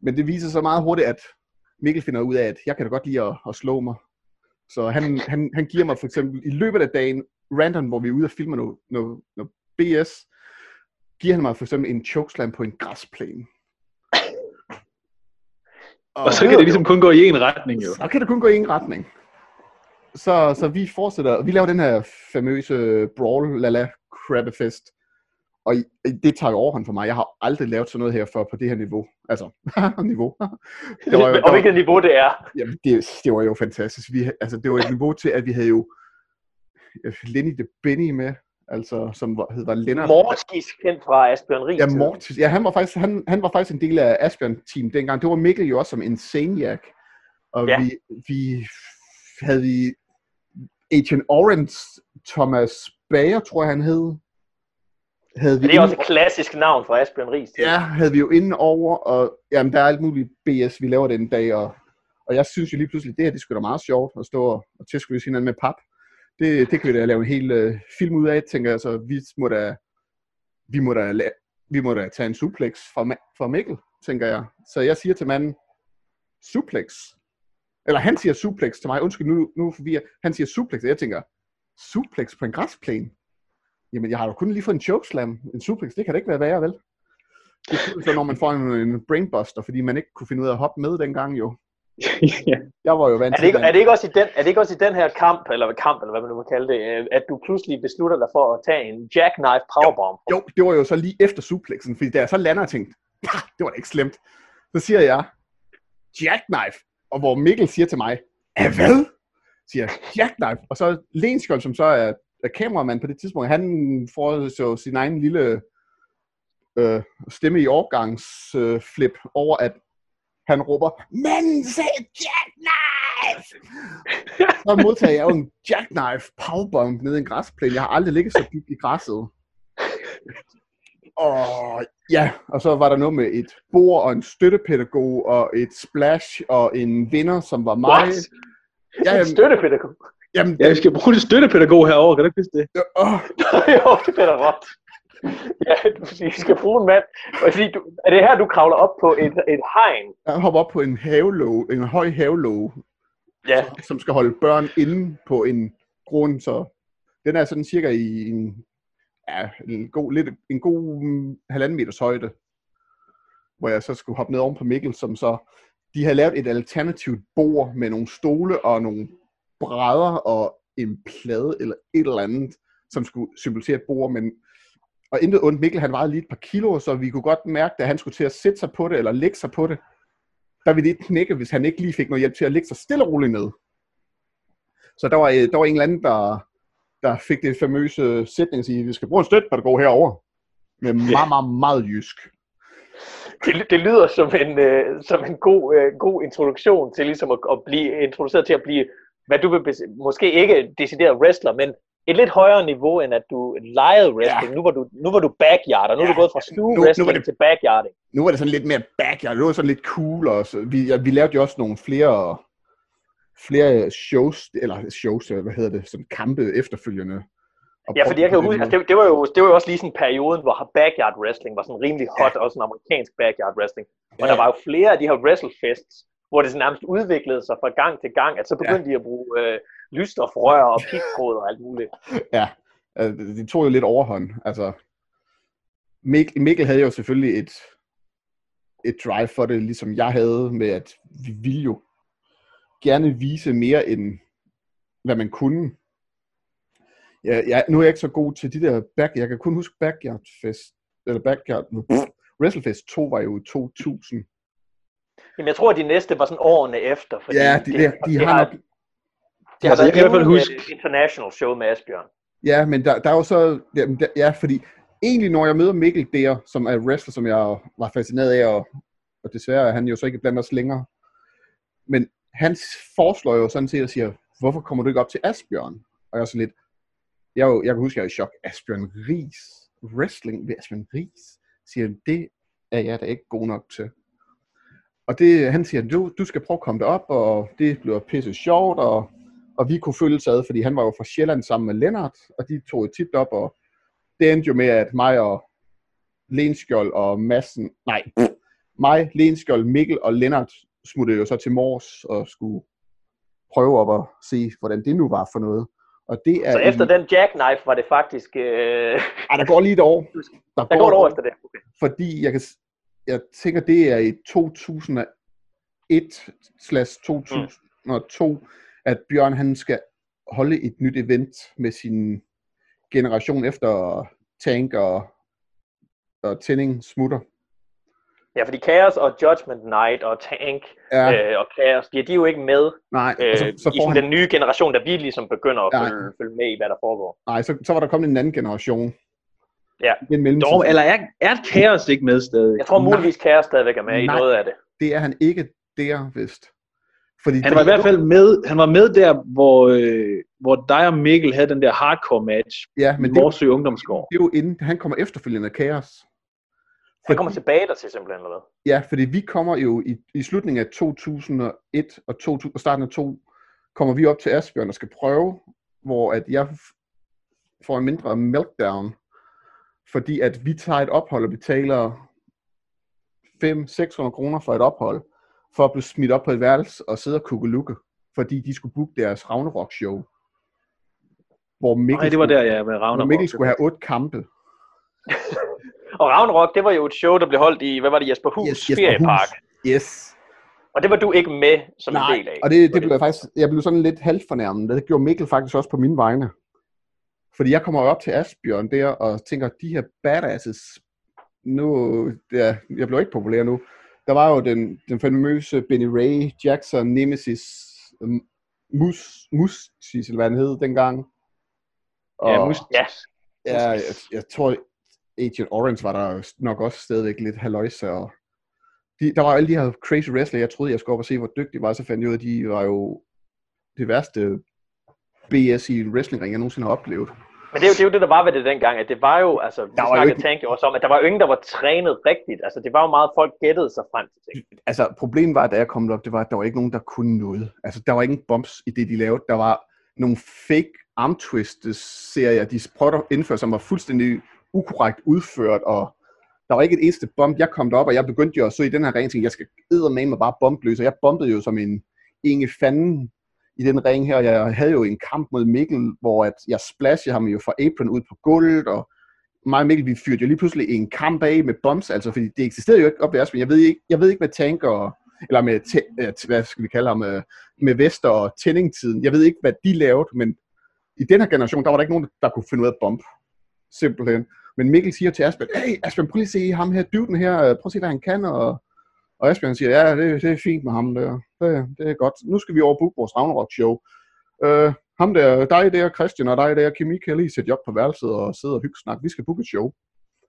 Men det viser sig meget hurtigt, at Mikkel finder ud af, at jeg kan da godt lide at, at slå mig. Så han, han, han giver mig for eksempel i løbet af dagen, random, hvor vi er ude og filme noget, noget, noget BS, giver han mig for eksempel en chokeslam på en græsplæne. og så kan det ligesom kun gå i en retning jo. Så kan det kun gå i en retning. Så, så vi fortsætter, vi laver den her famøse brawl lala krabbefest. Og det tager jo overhånd for mig. Jeg har aldrig lavet sådan noget her før på det her niveau. Altså, niveau. det var jo, og hvilket niveau det er. Jamen, det, det var jo fantastisk. Vi, altså, det var et niveau til, at vi havde jo øh, Lenny the Benny med, altså, som var, hed, var Lennart. Morskis kendt fra Asbjørn Ries. Ja, Mortis. Ja, han var, faktisk, han, han var faktisk en del af Asbjørn team dengang. Det var Mikkel jo også som Insaniac. Og Ja. vi, vi havde vi Agent Orange, Thomas Bager, tror jeg han hed. Havde vi det er også et klassisk navn fra Asbjørn Ries. Ja, havde vi jo inde over, og jamen, der er alt muligt BS, vi laver den dag, og, og jeg synes jo lige pludselig, det her, det skulle da meget sjovt, at stå og, og tilskyde hinanden med pap. Det, det kan vi da lave en hel øh, film ud af, tænker jeg, så vi må da, vi må da, vi må da tage en suplex fra, fra Mikkel, tænker jeg. Så jeg siger til manden, suplex. Eller han siger suplex til mig, undskyld, nu, nu forvirrer han siger suplex, og jeg tænker, suplex på en græsplæne? Jamen, jeg har jo kun lige fået en chokeslam. En suplex, det kan da ikke være værre, vel? Det er så, når man får en, en brainbuster, fordi man ikke kunne finde ud af at hoppe med dengang jo. ja. Jeg var jo vant Er det, ikke, det. er, det ikke også i den, er det ikke også i den her kamp, eller hvad kamp, eller hvad man nu må kalde det, øh, at du pludselig beslutter dig for at tage en jackknife powerbomb? Jo, det var jo så lige efter suplexen, fordi da jeg så lander, jeg tænkte, "Ah, det var da ikke slemt. Så siger jeg, jackknife, og hvor Mikkel siger til mig, "Ja, hvad? siger Jackknife, og så Lenskjold, som så er kameramand på det tidspunkt, han får så sin egen lille øh, stemme i overgangsflip øh, flip over, at han råber, manden sagde Jackknife! så modtager jeg jo en Jackknife powerbomb nede i en græsplæne. Jeg har aldrig ligget så dybt i græsset. Og ja, og så var der noget med et bord og en støttepædagog og et splash og en vinder, som var mig. What? Ja, En støttepædagog. Jamen, Ja, vi skal bruge en støttepædagog herovre, kan du ikke huske det? åh, jo, det bliver da råt. Ja, du skal bruge en mand. Fordi du, er det her, du kravler op på et, et hegn? jeg hopper op på en havelåge, en høj havelåge, Ja, som skal holde børn inde på en grund, så den er sådan cirka i en, ja, en god, lidt, en god mm, halvanden meters højde, hvor jeg så skulle hoppe ned oven på Mikkel, som så, de havde lavet et alternativt bord med nogle stole og nogle brædder og en plade eller et eller andet, som skulle symbolisere et bord, men og intet ondt, Mikkel han vejede lige et par kilo, så vi kunne godt mærke, at han skulle til at sætte sig på det, eller lægge sig på det, der ville det knække, hvis han ikke lige fik noget hjælp til at lægge sig stille og roligt ned. Så der var, øh, der var en eller anden, der, der fik det famøse sætning at sige, vi skal bruge en støttepædagog herover med meget, meget, meget jysk. det, det lyder som en, øh, som en god, øh, god introduktion til ligesom at, at blive introduceret til at blive, hvad du vil, måske ikke decideret wrestler, men et lidt højere niveau, end at du legede wrestling. Ja. Nu, var du, nu var du backyarder. Nu er Ja, du gået fra stue nu- nu wrestling det- til backyarding. Nu var det sådan lidt mere backyard, nu var det sådan lidt cool, og så, vi, ja, vi lavede jo også nogle flere, flere shows, eller shows, hvad hedder det, sådan kampe efterfølgende. Og Ja, fordi jeg kan huske, altså det, det, var jo, det var jo også lige sådan perioden, hvor backyard wrestling var sådan rimelig hot, ja. også en amerikansk backyard wrestling. Og Ja. der var jo flere af de her wrestlefests, hvor det nærmest udviklede sig fra gang til gang, at så begyndte ja. de at bruge øh, lysstofrør og pigtråd og alt muligt. Ja, altså, de tog jo lidt overhånd. Altså, Mikkel, Mikkel havde jo selvfølgelig et, et drive for det, ligesom jeg havde med, at vi ville jo gerne vise mere end hvad man kunne. Ja, ja, nu er jeg ikke så god til de der back, jeg kan kun huske Backyard Fest, eller Backyard, WrestleFest 2 var jo i 2000. Jamen, jeg tror, at de næste var sådan årene efter. Fordi Ja, de, de, de det har nok, Det har Altså, jeg været kan i hvert fald huske- øh, international show med Asbjørn. Ja, men der, der er jo så... Jamen, der, ja, fordi egentlig når jeg møder Mikkel der, som er wrestler, som jeg var fascineret af, og, og desværre er han jo så ikke blandt os længere. Men han foreslår jo sådan set og siger, hvorfor kommer du ikke op til Asbjørn? Og jeg er så lidt... Jeg, jo, jeg kan huske, jeg er i chok. Asbjørn Ries. Wrestling ved Asbjørn Ries. Siger det er jeg da ikke god nok til. Og det, han siger, du, du skal prøve at komme derop, og det bliver pisse sjovt, og og vi kunne følges ad, fordi han var jo fra Sjælland sammen med Lennart, og de tog et tit op, og det endte jo med, at mig og Lenskjold og Massen, nej, mig, Lenskjold, Mikkel og Lennart smuttede jo så til Mors og skulle prøve op og se, hvordan det nu var for noget. Og det er Så efter en, den jackknife var det faktisk... Øh, ej, der går lige et år. der går et år efter det. Okay. fordi jeg, kan, jeg tænker, det er i 2001-2002, at Bjørn han skal holde et nyt event med sin generation efter Tank og, og Tænding smutter. Ja, fordi Chaos og Judgment Night og Tank Ja, øh, og Chaos, de, de er jo ikke med nej, øh, så, så i han, den nye generation, der vi ligesom begynder at følge, følge med i, hvad der foregår. nej, så, så var der kommet en anden generation. Ja. I den. Dog, eller er, er Chaos ikke med stadig? Jeg tror muligvis Chaos stadigvæk er med i Nej. noget af det. Det er han ikke der, vist. Fordi Han var i hvert fald med, han var med der, hvor, øh, hvor dig og Mikkel havde den der hardcore match ja, men i det, Morsø Ungdomsgård. det er jo inden, han kommer efterfølgende af Chaos. Han kommer tilbage der til simpelthen, eller hvad? Ja, fordi vi kommer jo i, i slutningen af 2001 og, 2000, og starten af 2, kommer vi op til Asbjørn og skal prøve, hvor at jeg får en mindre meltdown, fordi at vi tager et ophold og betaler 500-600 kroner for et ophold, for at blive smidt op på et værelse og sidde og kukkelukke, fordi de skulle booke deres Ragnarok show. Hvor Mikkel, Nej, det var skulle- der, ja, med hvor Ragnarok. Mikkel skulle have otte kampe. Og Ragnarok, det var jo et show, der blev holdt i, hvad var det, Jesper Hus yes, Jesper Feriepark. Hus. Yes. Og det var du ikke med som Nej, en del af. og det, det blev jeg faktisk, jeg blev sådan lidt halvfornærmet. Det gjorde Mikkel faktisk også på mine vegne. Fordi jeg kommer op til Asbjørn der, og tænker, de her badasses, nu, ja, jeg blev ikke populær nu. Der var jo den, den famøse Benny Ray, Jackson, Nemesis, Mus, Mus, eller hvad han hed dengang. Og, ja, Mus. Ja. Ja, jeg, jeg tror, Agent Orange var der nok også stadigvæk lidt haløjse, og de, der var alle de her crazy wrestler, jeg troede, jeg skulle op og se, hvor dygtige var, så fandt jeg ud af, at de var jo det værste BS i wrestlingring, jeg nogensinde har oplevet. Men det er, jo, det er jo det, der var ved det dengang, at det var jo, altså, vi der snakkede ikke... Tank også om, at der var jo ingen, der var trænet rigtigt. Altså, det var jo meget, folk gættede sig frem til ting. Altså, problemet var, da jeg kom op, det var, at der var ikke nogen, der kunne noget. Altså, der var ingen bumps i det, de lavede. Der var nogle fake arm serier, de prøvede at indføre, som var fuldstændig ukorrekt udført, og der var ikke et eneste bump. Jeg kom derop, og jeg begyndte jo at så i den her ring, jeg skal med mig bare bumpløs, og jeg bumpede jo som en Inge Fanden i den ring her. Jeg havde jo en kamp mod Mikkel, hvor at jeg splashede ham jo fra apron ud på gulvet, og mig og Mikkel, vi fyrte jo lige pludselig en kamp af med bombs, altså fordi det eksisterede jo ikke op i Aspen. Jeg ved ikke, jeg ved ikke hvad tanker, eller med, t- hvad skal vi kalde ham, øh, med, Vester og tændingtiden. Jeg ved ikke, hvad de lavede, men i den her generation, der var der ikke nogen, der kunne finde ud af bomb. Simpelthen. Men Mikkel siger til Aspen, hey Aspen, prøv lige at se ham her, dyben her, øh, prøv at se, hvad han kan, og, og Aspen siger, ja, det, det er fint med ham der, det, det er godt. Nu skal vi over booke vores Ragnarok show. Uh, ham der, dig der, Christian, og dig der, Kimi, kan lige sætte op på værelset og sidde og hygge snak. Vi skal booke et show.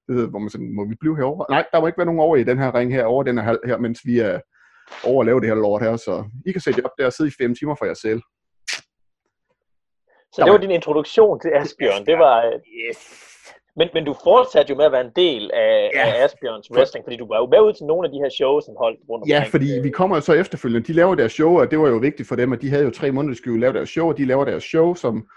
Det, hvor man sådan, må vi blive herovre? Nej, der må ikke være nogen over i den her ring her, over den her halv her, mens vi er over at lave det her lort her, så I kan sætte op der og sidde i fem timer for jer selv. Så det var din introduktion til Asbjørn. Det var, yes. Men, men du fortsatte jo med at være en del af, ja. af Asbjørns wrestling, fordi du var jo med ud til nogle af de her shows, som holdt rundt Ja, fordi vi kommer jo så efterfølgende. De laver deres show, og det var jo vigtigt for dem, at de havde jo tre måneder, de skulle lave deres show, og de laver deres show, som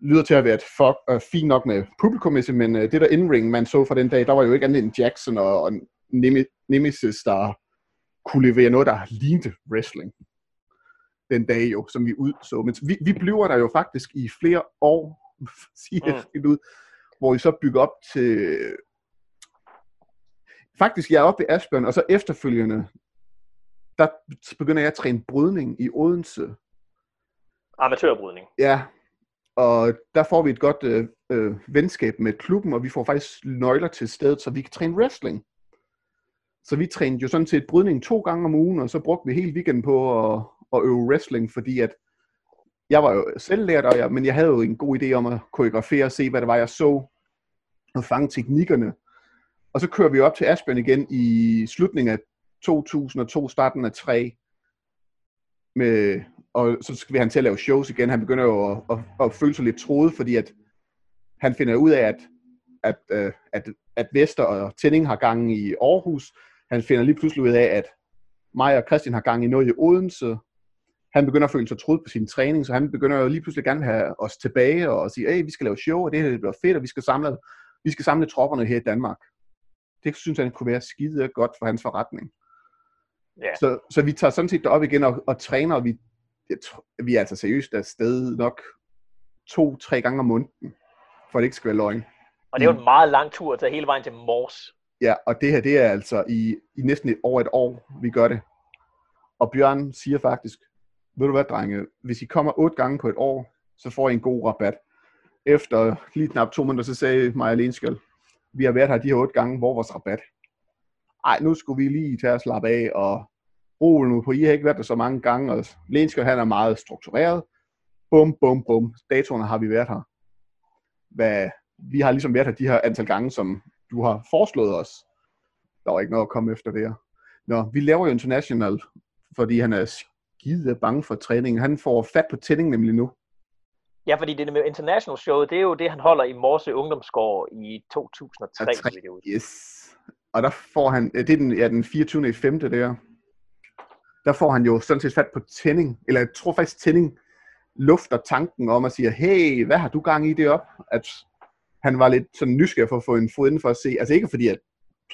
lyder til at være et fuck, uh, fint nok med publikummæssigt, men uh, det der indring, man så fra den dag, der var jo ikke andet end Jackson og, og Nemesis, der kunne levere noget, der lignede wrestling den dag jo, som vi udså. Men vi, vi bliver der jo faktisk i flere år, siger mm. ud, hvor I så bygger op til... Faktisk, jeg er oppe i Asbjørn, og så efterfølgende, der begynder jeg at træne brydning i Odense. Amatørbrydning. Ja, og der får vi et godt øh, øh, venskab med klubben, og vi får faktisk nøgler til stedet, så vi kan træne wrestling. Så vi trænede jo sådan set brydning to gange om ugen, og så brugte vi hele weekenden på at, at øve wrestling, fordi at jeg var jo selv lært, og jeg, men jeg havde jo en god idé om at koreografere og se, hvad det var, jeg så, og fange teknikkerne. Og så kører vi op til Asbjørn igen i slutningen af 2002, starten af 3. Med, og så skal vi han til at lave shows igen. Han begynder jo at, at, at føle sig lidt troet, fordi at han finder ud af, at, at, at, at, at Vester og Tænding har gang i Aarhus. Han finder lige pludselig ud af, at mig og Christian har gang i noget i Odense han begynder at føle sig troet på sin træning, så han begynder jo lige pludselig gerne at have os tilbage og sige, hey, vi skal lave show, og det her det bliver fedt, og vi skal samle, vi skal samle tropperne her i Danmark. Det synes han kunne være skide godt for hans forretning. Ja. Så, så vi tager sådan set op igen og, og træner, og vi, jeg vi er altså seriøst afsted nok to-tre gange om måneden, for det ikke skal være løgn. Og det er jo en meget lang tur at tage hele vejen til Mors. Ja, og det her, det er altså i, i næsten et, over et år, vi gør det. Og Bjørn siger faktisk, ved du hvad, drenge, hvis I kommer otte gange på et år, så får I en god rabat. Efter lige knap to måneder, så sagde Maja Lenskjold, vi har været her de her otte gange, hvor vores rabat? Ej, nu skulle vi lige tage og slappe af, og rolig nu på, I har ikke været der så mange gange, og Lenskjold han er meget struktureret. Bum, bum, bum. Datoerne har vi været her. Hvad, vi har ligesom været her de her antal gange, som du har foreslået os. Der var ikke noget at komme efter det her. Nå, vi laver jo international, fordi han er skide bange for træning. Han får fat på tænding nemlig nu. Ja, fordi det med International Show, det er jo det, han holder i Morse Ungdomsgård i 2003. Ja, 3, yes. Og der får han, det er den, ja, den 24. i 5. der. Der får han jo sådan set fat på tænding, eller jeg tror faktisk tænding lufter tanken om at sige, hey, hvad har du gang i det op? At han var lidt sådan nysgerrig for at få en fod inden for at se, altså ikke fordi jeg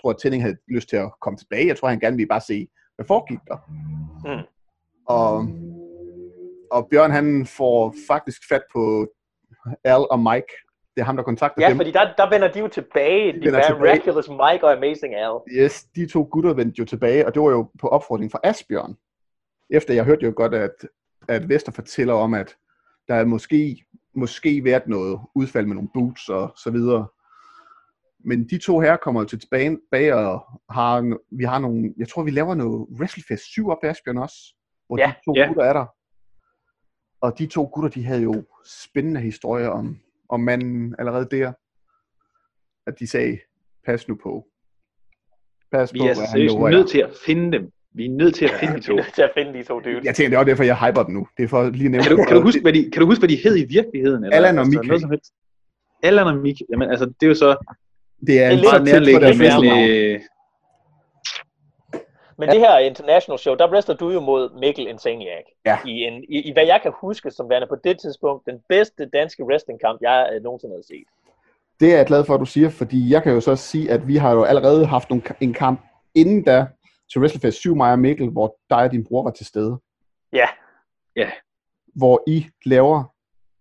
tror, at Tænding havde lyst til at komme tilbage, jeg tror, han gerne ville bare se, hvad foregik der. Mm. Og, og Bjørn han får faktisk fat på Al og Mike. Det er ham, der kontakter ja, dem. Ja, fordi der, der vender de jo tilbage. De, de tilbage. Miraculous Mike og Amazing Al. Yes, de to gutter vendte jo tilbage, og det var jo på opfordring fra Asbjørn. Efter jeg hørte jo godt, at, at Vester fortæller om, at der er måske, måske været noget udfald med nogle boots og så videre. Men de to her kommer til tilbage og har, vi har nogle, jeg tror vi laver noget WrestleFest 7 op i Asbjørn også hvor ja, de to ja. gutter er der. og de to gutter, de havde jo spændende historier om, om manden allerede der. At de sagde, pas nu på. Pas Vi på, er hvad han seriøst nødt til at finde dem. Vi er nødt til at finde de Vi to. er nødt til at finde de to dudes. Jeg tænker, det er også derfor, jeg hyper dem nu. Det er for lige nævne. Kan du, kan du, huske, hvad de, kan du huske, hvad de hed i virkeligheden? Eller, Allan og altså, som helst? Allan og Mik. Jamen, altså, det er jo så Det er Det er en lidt meget meget tæt på deres nærliggende, men Men det her international show, der wrestler du jo mod Mikkel Insaniac. Ja. I, en, i, I hvad jeg kan huske som værende på det tidspunkt, den bedste danske wrestlingkamp, jeg øh, nogensinde har set. Det er jeg glad for, at du siger, fordi jeg kan jo så sige, at vi har jo allerede haft nogle, en kamp inden da til WrestleFest 7, mig og Mikkel, hvor dig og din bror var til stede. Ja, Hvor I laver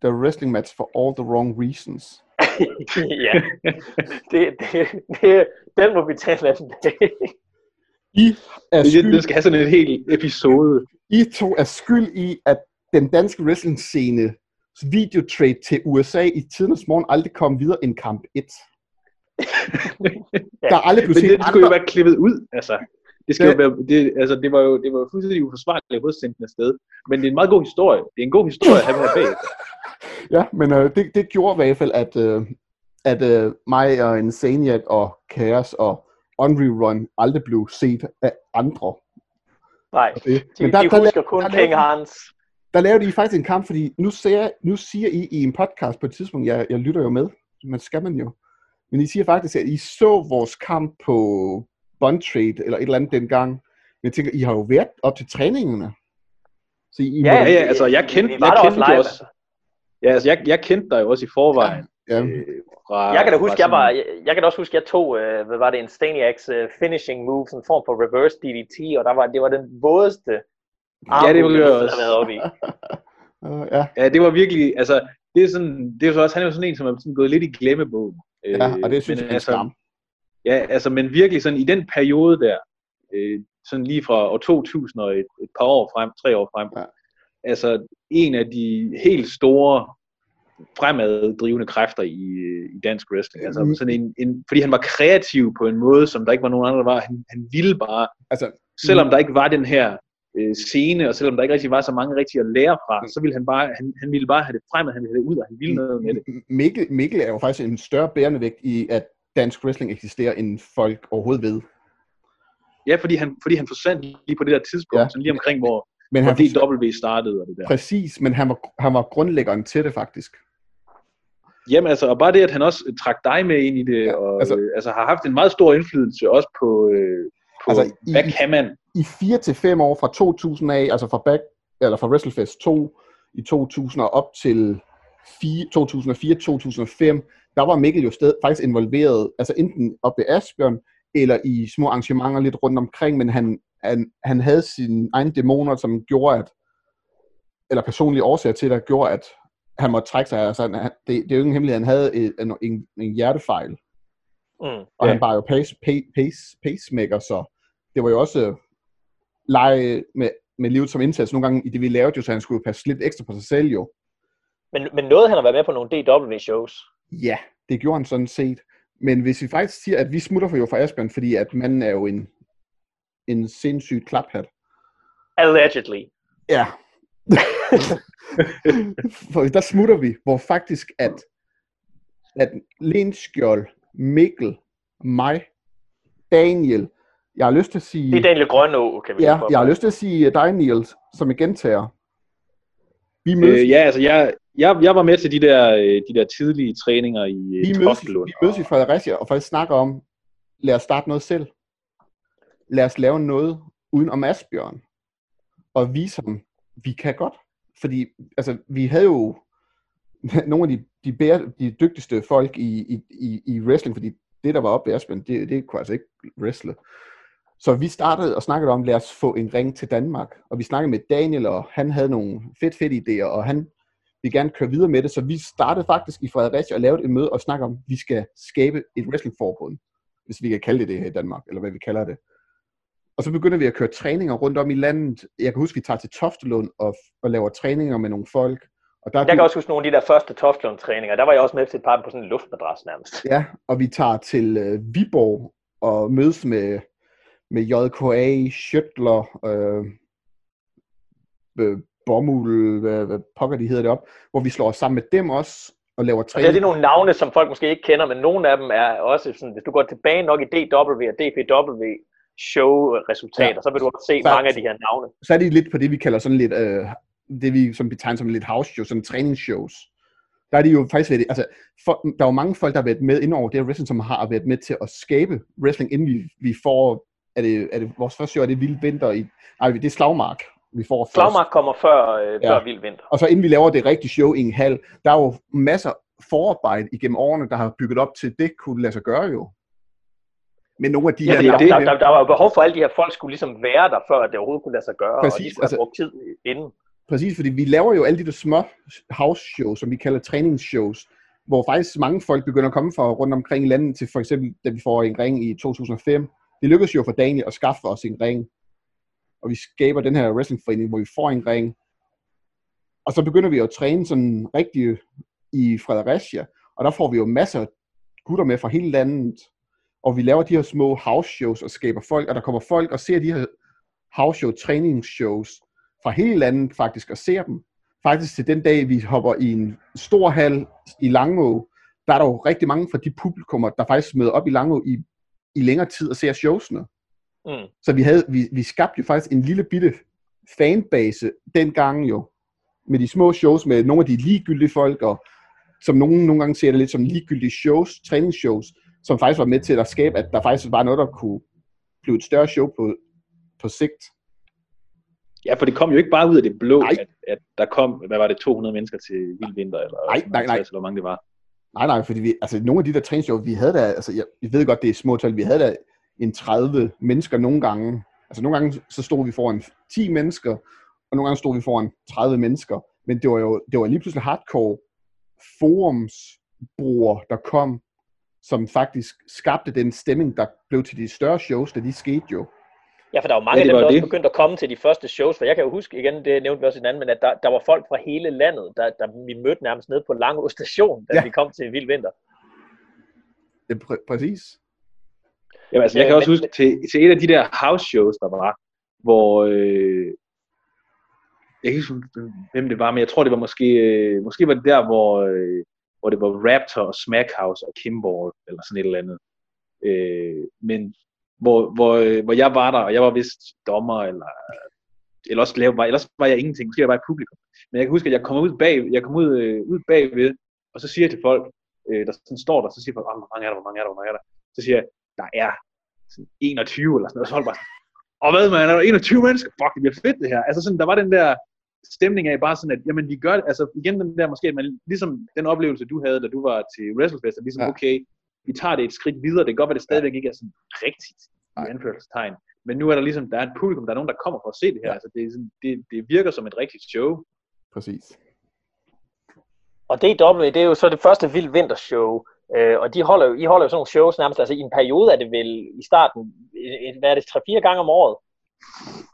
the wrestling match for all the wrong reasons. ja. Det, det, det, den må vi tage en anden dag. I er det, skyld, det skal have sådan en hel episode. I to er skyld i, at den danske wrestling scene videotrade til USA i tidernes morgen aldrig kom videre end kamp 1. Der er aldrig blevet Men set det skulle jo andre... være klippet ud, altså. Det, skal Ja. jo være, det, altså, det var jo det var jo fuldstændig uforsvarligt at hovedsendt afsted. Men det er en meget god historie. Det er en god historie at have her bag. Ja, men øh, det, det gjorde i hvert fald, at, øh, at øh, mig og Insaniac og Chaos og Unrerun aldrig blev set af andre. Nej, Det. de, Men der, de der, husker der, kun der, King der, Hans. der lavede I faktisk en kamp, fordi nu siger, nu siger I i en podcast på et tidspunkt, jeg, jeg lytter jo med, men skal man jo. Men I siger faktisk, at I så vores kamp på Bond Trade, eller et eller andet dengang. Men jeg tænker, I har jo været op til træningerne. Så I, Ja, ja, altså, jeg kendte- vi jeg kendte også live. også. Ja, altså, jeg, jeg kendte dig jo også i forvejen. ja, Øh, fra, Jeg kan da huske, jeg var, jeg, jeg kan da også huske, jeg tog, øh, hvad var det, en Staniacs øh, finishing move, sådan en form for reverse DDT, og der var, det var den vådeste Ja, det var jeg også. har været oppe i. øh, ja, Ja, det var virkelig, altså, det er sådan, det er så også, han er jo sådan en, som er sådan gået lidt i glemmebogen. ja, og det synes men jeg er altså, skam. Ja, altså, men virkelig sådan i den periode der, øh, sådan lige fra år 2000 og et, et par år frem, tre år frem, Ja. ja. altså en af de helt store fremaddrivende kræfter i, i dansk wrestling. Altså sådan en, en, fordi han var kreativ på en måde, som der ikke var nogen andre, der var. Han, han ville bare, Altså, selvom der ikke var den her øh, scene, og selvom der ikke rigtig var så mange rigtige at lære fra, så ville han bare, han, han ville bare have det frem, og han ville have det ud, og han ville noget med det. Mikkel, Mikkel er jo faktisk en større bærende vægt i, at dansk wrestling eksisterer, end folk overhovedet ved. Ja, fordi han, fordi han forsvandt lige på det der tidspunkt, ja. sådan lige omkring, hvor, Men han, DW startede og det der. præcis, men han var, han var grundlæggeren til det faktisk. Jamen altså, og bare det, at han også øh, trak dig med ind i det, Ja, og altså- øh, altså har haft en meget stor indflydelse også på, øh, på Altså, hvad i- kan man? I 4 til 5 år fra 2000 af, altså fra back, eller fra WrestleFest 2 i 2000 og op til 2004-2005, der var Mikkel jo sted, faktisk involveret, altså enten op ved Asbjørn, eller i små arrangementer lidt rundt omkring, men han, han, han havde sine egne dæmoner, som gjorde, at, eller personlige årsager til, der gjorde, at han måtte trække sig. Altså, han, det, det er jo ingen hemmelighed, han havde en, en, en hjertefejl, Mm. og Ja. han var jo pace, pace, pace, pacemaker, så det var jo også øh, lege med, med livet som indsats. Nogle gange i det, vi lavede jo, så han skulle passe lidt ekstra på sig selv jo. Men, men nåede han at være med på nogle DW-shows? Ja, det gjorde han sådan set. Men hvis vi faktisk siger, at vi smutter for jo fra Asbjørn, fordi at manden er jo en, en sindssygt klaphat. Allegedly. Ja. for der smutter vi, hvor faktisk at, at Lenskjold, Mikkel, mig, Daniel, jeg har lyst til at sige... Det er Daniel Grønå, kan vi Ja, jeg har lyst til at sige dig, Niels, som jeg gentager. Vi mødes, Øh, ja, altså jeg, jeg, jeg var med til de der, øh, de der tidlige træninger i vi, øh, mødes, vi mødes i Fredericia og faktisk snakker om, lad os starte noget selv. Lad os lave noget uden om Asbjørn. Og vise ham, vi kan godt. Fordi altså, vi havde jo nogle af de, de, bære, de dygtigste folk i, i, i, wrestling, fordi det, der var oppe i Asbjørn, det, det kunne altså ikke wrestle. Så vi startede og snakkede om, lad os få en ring til Danmark. Og vi snakkede med Daniel, og han havde nogle fedt, fedt idéer, og han ville gerne køre videre med det. Så vi startede faktisk i Fredericia og lavede et møde og snakkede om, at vi skal skabe et wrestlingforbund, hvis vi kan kalde det det her i Danmark, eller hvad vi kalder det. Og så begynder vi at køre træninger rundt om i landet. Jeg kan huske, vi tager til Toftelund og, og laver træninger med nogle folk. Og der er Jeg kan du- også huske nogle af de der første Toftlund-træninger. Der var jeg også med til et par på sådan en luftmadras nærmest. Ja, og vi tager til øh, Viborg og mødes med, med JKA, Schøtler, øh, øh, Bomul, hvad, hvad pokker de hedder det op, hvor vi slår os sammen med dem også, og laver Og det træning. er nogle navne, som folk måske ikke kender, men nogle af dem er også sådan, hvis du går tilbage nok i DW og DPW show-resultater, Ja. så vil du også se Så- mange af de her navne. Så er de lidt på det, vi kalder sådan lidt, øh, det vi som betegner som lidt house show, sådan træningsshows. Der er de jo faktisk været, altså, for, der er jo mange folk, der har været med ind over det her wrestling, som har været med til at skabe wrestling, inden vi, vi får, er det, er det vores første show, er det Vild Vinter i, nej, det er Slagmark, vi får først. Slagmark kommer før, øh, Ja. før Vild Vinter. Og så inden vi laver det rigtige show i en hal, der er jo masser forarbejde igennem årene, der har bygget op til, det kunne lade sig gøre jo. Men nogle af de Ja, her er der, det, der, der, der, var jo behov for, at alle de her folk skulle ligesom være der, før at det overhovedet kunne lade sig gøre, og de Præcis, skulle have altså- brugt tid inden. Præcis, fordi vi laver jo alle de der små house shows, som vi kalder træningsshows, hvor faktisk mange folk begynder at komme fra rundt omkring i landet til for eksempel, da vi får en ring i 2005. Det lykkedes jo for Daniel at skaffe os en ring, og vi skaber den her wrestlingforening, hvor vi får en ring. Og så begynder vi at træne sådan rigtig i Fredericia, og der får vi jo masser af gutter med fra hele landet, og vi laver de her små house shows og skaber folk, og der kommer folk og ser de her house show træningsshows fra hele landet faktisk og ser dem. Faktisk til den dag, vi hopper i en stor hal i Langå, der er der jo rigtig mange fra de publikummer, der faktisk møder op i Langå i, i længere tid og ser showsene. Mm. Så vi, havde, vi, vi skabte jo faktisk en lille bitte fanbase dengang jo, med de små shows med nogle af de ligegyldige folk, og som nogen nogle gange ser det lidt som ligegyldige shows, træningsshows, som faktisk var med til at skabe, at der faktisk var noget, der kunne blive et større show på, på sigt. Ja, for det kom jo ikke bare ud af det blå, Nej. at, at der kom, hvad var det, 200 mennesker til Vild Vinter, eller Nej, nej, nej. 50, eller hvor mange det var. Nej, nej, fordi vi, altså nogle af de der træningsshows, vi havde der, altså jeg, jeg ved godt, det er små tal, vi havde der en 30 mennesker nogle gange. Altså nogle gange, så stod vi foran 10 mennesker, og nogle gange stod vi foran 30 mennesker. Men det var jo det var lige pludselig hardcore forumsbrugere, der kom, som faktisk skabte den stemning, der blev til de større shows, da de skete jo. Ja, for der var mange Ja, af dem, der også begyndte at komme til de første shows, for jeg kan jo huske, igen, det nævnte vi også i den anden, men at der, der var folk fra hele landet, der, der vi mødte nærmest nede på Langå station, da Ja. vi kom til Vild Vinter. Det er præ- præcis. Jamen, altså, jeg kan også men- huske til, til et af de der house shows, der var, hvor, øh, jeg kan ikke huske, hvem det var, men jeg tror, det var måske, øh, måske var det der, hvor, øh, hvor det var Raptor og Smackhouse og Kimball, eller sådan et eller andet. Øh, men hvor, hvor, øh, hvor jeg var der, og jeg var vist dommer, eller, eller også lav, var, ellers var jeg ingenting, måske var jeg bare i publikum. Men jeg kan huske, at jeg kom ud, bag, jeg kom ud, øh, ud bagved, og så siger jeg til folk, øh, der sådan står der, så siger folk, hvor mange er der, hvor mange er der, hvor mange er der? Så siger jeg, der er sådan 21 eller sådan noget, og så holdt bare, og hvad man, er der 21 mennesker? Fuck, det bliver fedt det her. Altså sådan, der var den der stemning af bare sådan, at jamen vi gør det, altså igen den der måske, man, ligesom den oplevelse du havde, da du var til WrestleFest, at ligesom, Ja. okay, vi tager det et skridt videre, det kan godt være, det stadigvæk ikke er sådan rigtigt, i anførselstegn, men nu er der ligesom, der er et publikum, der er nogen, der kommer for at se det her, Ja. altså det, er sådan, det, det virker som et rigtigt show. Præcis. Og DW, det er jo så det første Vild Vintershow, øh, og de holder jo, I holder jo sådan nogle shows nærmest, altså i en periode er det vel i starten, hvad er det, 3-4 gange om året?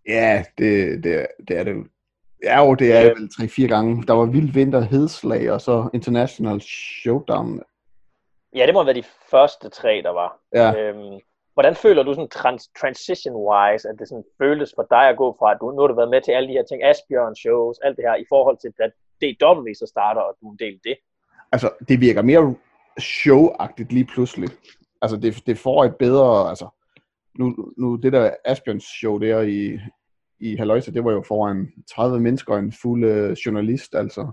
Ja, det, det, det er det. Ja, jo, det er vel 3-4 gange. Der var Vild Vinter, Hedslag og så International Showdown. Ja, det må være de første tre, der var. Ja, Øhm, hvordan føler du sådan trans- transition-wise, at det sådan føles for dig at gå fra, at du, nu har du været med til alle de her ting, Asbjørn shows, alt det her, i forhold til, at DW så starter, og du er en del af det? altså det virker mere showagtigt lige pludselig. Altså det, det får et bedre, altså nu, nu det der Asbjørns show der i, i Halløjse, det var jo foran 30 mennesker og en fuld øh, journalist, altså.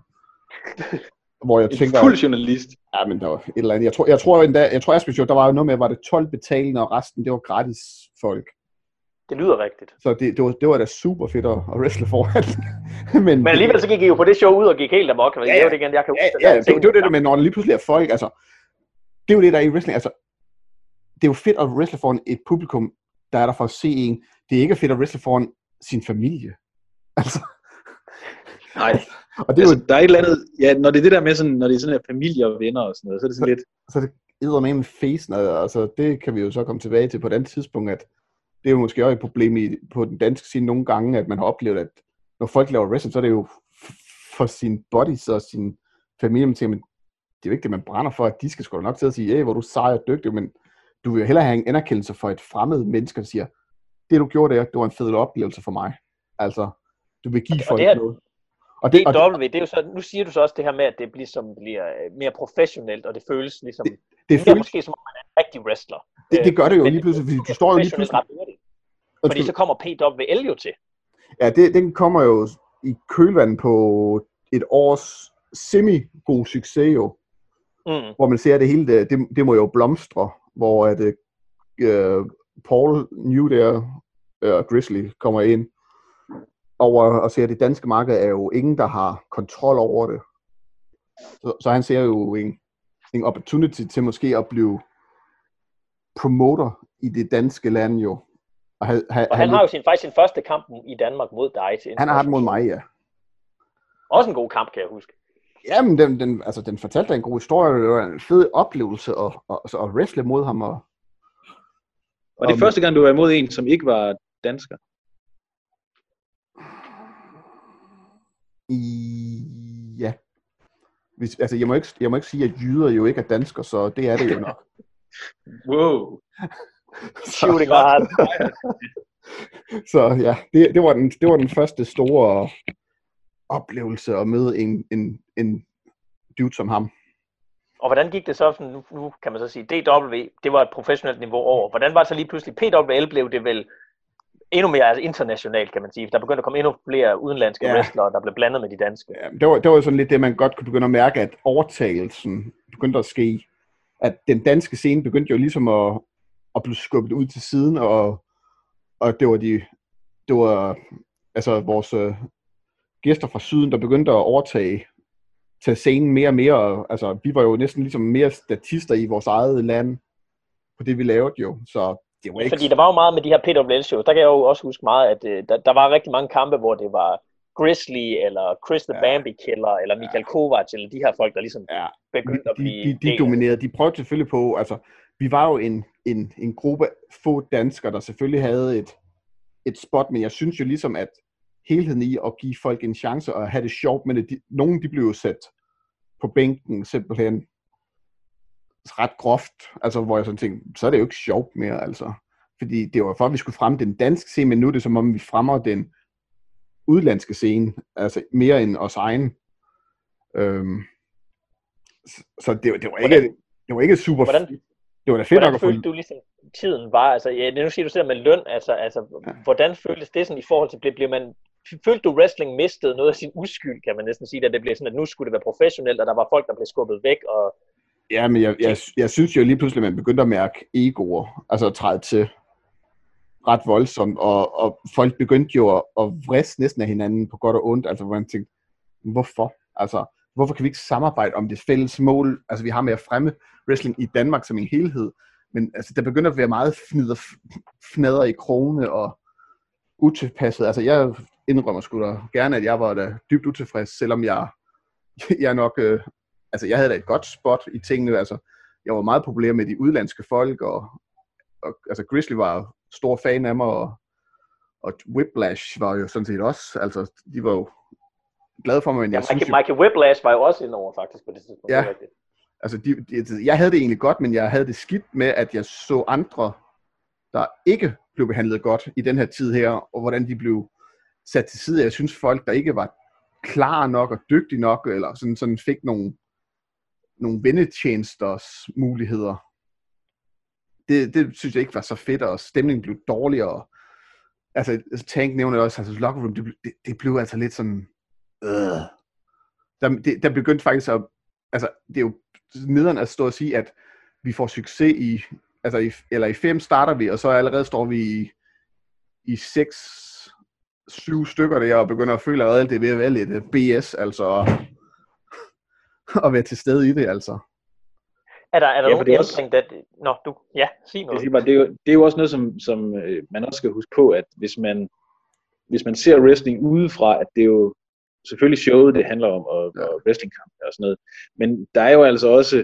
Hvor jeg En tænker, fuld journalist. ja, men der var et eller andet. Jeg tror, jeg tror endda, jeg tror Asbjørns show, der var jo noget med, var det 12 betalende, og resten, det var gratis folk. Det lyder rigtigt. Så det, det, var, det var da super fedt at, at wrestle foran. men, Men alligevel så gik I jo på det show ud og gik helt amok. Ja, Ja, ja. ja. Det, igen, jeg kan Ja, huske, ja, der det, det, var det der med, når der lige pludselig er folk, altså, det er jo det, der er i wrestling, altså, det er jo fedt at wrestle foran et publikum, der er der for at se en. Det er ikke fedt at wrestle foran sin familie. Altså, Nej, og det er jo, altså, der er et eller andet, ja, når det er det der med sådan, når det er sådan her familie og venner og sådan noget, så er det sådan lidt, så det æder med med facen, altså, det kan vi jo så komme tilbage til på et andet tidspunkt, at det er jo måske også et problem i, på den danske scene nogle gange, at man har oplevet, at når folk laver wrestling, så er det jo for sin bodies og sin familie, man tænker, men det er jo ikke det, man brænder for, at de skal sgu nok til at sige, hey, hvor du sej og dygtig, men du vil jo hellere have en anerkendelse for et fremmed menneske, der siger, det du gjorde der, det var en fed oplevelse for mig. Altså, du vil give Og folk det noget. Og det, DW, det, det er jo så, nu siger du så også det her med, at det bliver, som bliver øh, mere professionelt, og det føles ligesom, det, det føles, måske som om man er en rigtig wrestler. Det, det gør det jo lige pludselig, fordi du står jo lige pludselig. Fordi så kommer PWL jo til. Ja, det, den kommer jo i kølvandet på et års semi-god succes jo. Mm. Hvor man ser, at det hele, det, det, det må jo blomstre, hvor at, uh, Paul New der, uh, Grizzly, kommer ind over og ser, at det danske marked er jo ingen, der har kontrol over det. Så, så han ser jo en, en opportunity til måske at blive promoter i det danske land jo. Og, ha, ha, og han, han har jo sin, faktisk sin første kamp i Danmark mod dig. Til han har den mod mig, ja. Også en god kamp, kan jeg huske. Jamen, den, den, altså, den fortalte en god historie. Det var en fed oplevelse at, at, at wrestle mod ham. Og, var det og, første gang, du var imod en, som ikke var dansker? I, ja. Hvis, altså, jeg må, ikke, jeg må ikke sige, at jyder jo ikke er dansker, så det er det jo nok. wow. Shooting hard. så ja, det, det, var den, det var den første store oplevelse at møde en, en, en dude som ham. Og hvordan gik det så, nu, nu kan man så sige, DW, det var et professionelt niveau over. Hvordan var det så lige pludselig, PWL blev det vel endnu mere altså internationalt, kan man sige. Der begyndte at komme endnu flere udenlandske ja. wrestlere, der blev blandet med de danske. Ja, det, var, det var sådan lidt det, man godt kunne begynde at mærke, at overtagelsen begyndte at ske. At den danske scene begyndte jo ligesom at, at blive skubbet ud til siden, og, og det var de, det var altså vores uh, gæster fra syden, der begyndte at overtage til scenen mere og mere. Altså, vi var jo næsten ligesom mere statister i vores eget land på det, vi lavede jo. Så det var ikke... Fordi der var jo meget med de her PWL-shows. Der kan jeg jo også huske meget, at uh, der, der var rigtig mange kampe, hvor det var Grizzly, eller Chris the ja. Bambi Killer, eller Michael ja. Kovac, eller de her folk, der ligesom ja. begyndte at blive... De, de, de dominerede. De prøvede selvfølgelig på, altså, vi var jo en, en, en gruppe få danskere, der selvfølgelig havde et, et spot, men jeg synes jo ligesom, at helheden i at give folk en chance og have det sjovt med det, de, nogen de blev jo sat på bænken simpelthen ret groft, altså hvor jeg sådan tænkte, så er det jo ikke sjovt mere, altså. Fordi det var for, at vi skulle fremme den danske scene, men nu er det som om, vi fremmer den udlandske scene, altså mere end os egen. Øhm, så det, det, var ikke, hvordan, det var ikke super hvordan, det var da fedt hvordan nok at følte du ligesom tiden var, altså ja, nu siger du selv med løn, altså, altså ja. hvordan føltes det sådan i forhold til, blev, blev man, følte du wrestling mistede noget af sin uskyld, kan man næsten sige, da det blev sådan, at nu skulle det være professionelt, og der var folk, der blev skubbet væk, og Ja, men jeg, jeg, jeg synes jo lige pludselig, at man begyndte at mærke egoer, altså at træde til ret voldsomt, og, og folk begyndte jo at, at vriste næsten af hinanden på godt og ondt, altså hvor man tænkte, hvorfor? Altså, hvorfor kan vi ikke samarbejde om det fælles mål, altså vi har med at fremme wrestling i Danmark som en helhed, men altså, der begynder at være meget fnider, fnader i krone og utilpasset. Altså jeg indrømmer sgu da gerne, at jeg var da dybt utilfreds, selvom jeg, jeg nok øh, altså jeg havde da et godt spot i tingene, altså jeg var meget populær med de udlandske folk, og, og altså Grizzly var stor fan af mig, og, og Whiplash var jo sådan set også, altså de var jo glade for mig, men jeg ja, Michael, Michael Whiplash var jo også indover faktisk på det tidspunkt. Ja, altså de, de, jeg havde det egentlig godt, men jeg havde det skidt med, at jeg så andre, der ikke blev behandlet godt i den her tid her, og hvordan de blev sat til side. Jeg synes folk, der ikke var klar nok og dygtige nok, eller sådan, sådan fik nogle nogle vendetjenesters muligheder. Det, det synes jeg ikke var så fedt, og stemningen blev dårligere. Altså, altså Tank nævner også, altså locker room, det, det, det blev altså lidt sådan, øh. Der, det, der begyndte faktisk at, altså, det er jo nederen at stå og sige, at vi får succes i, altså i, eller i fem starter vi, og så allerede står vi i, i seks, syv stykker der, og begynder at føle allerede, at det er ved at være lidt BS, altså at være til stede i det, altså. Er der, er der ja, nogen også... der... Nå, du... Ja, sig noget. Det, det, er jo, det er jo også noget, som, som øh, man også skal huske på, at hvis man, hvis man ser wrestling udefra, at det er jo selvfølgelig showet, det handler om, og, ja. og wrestlingkamp og sådan noget. Men der er jo altså også,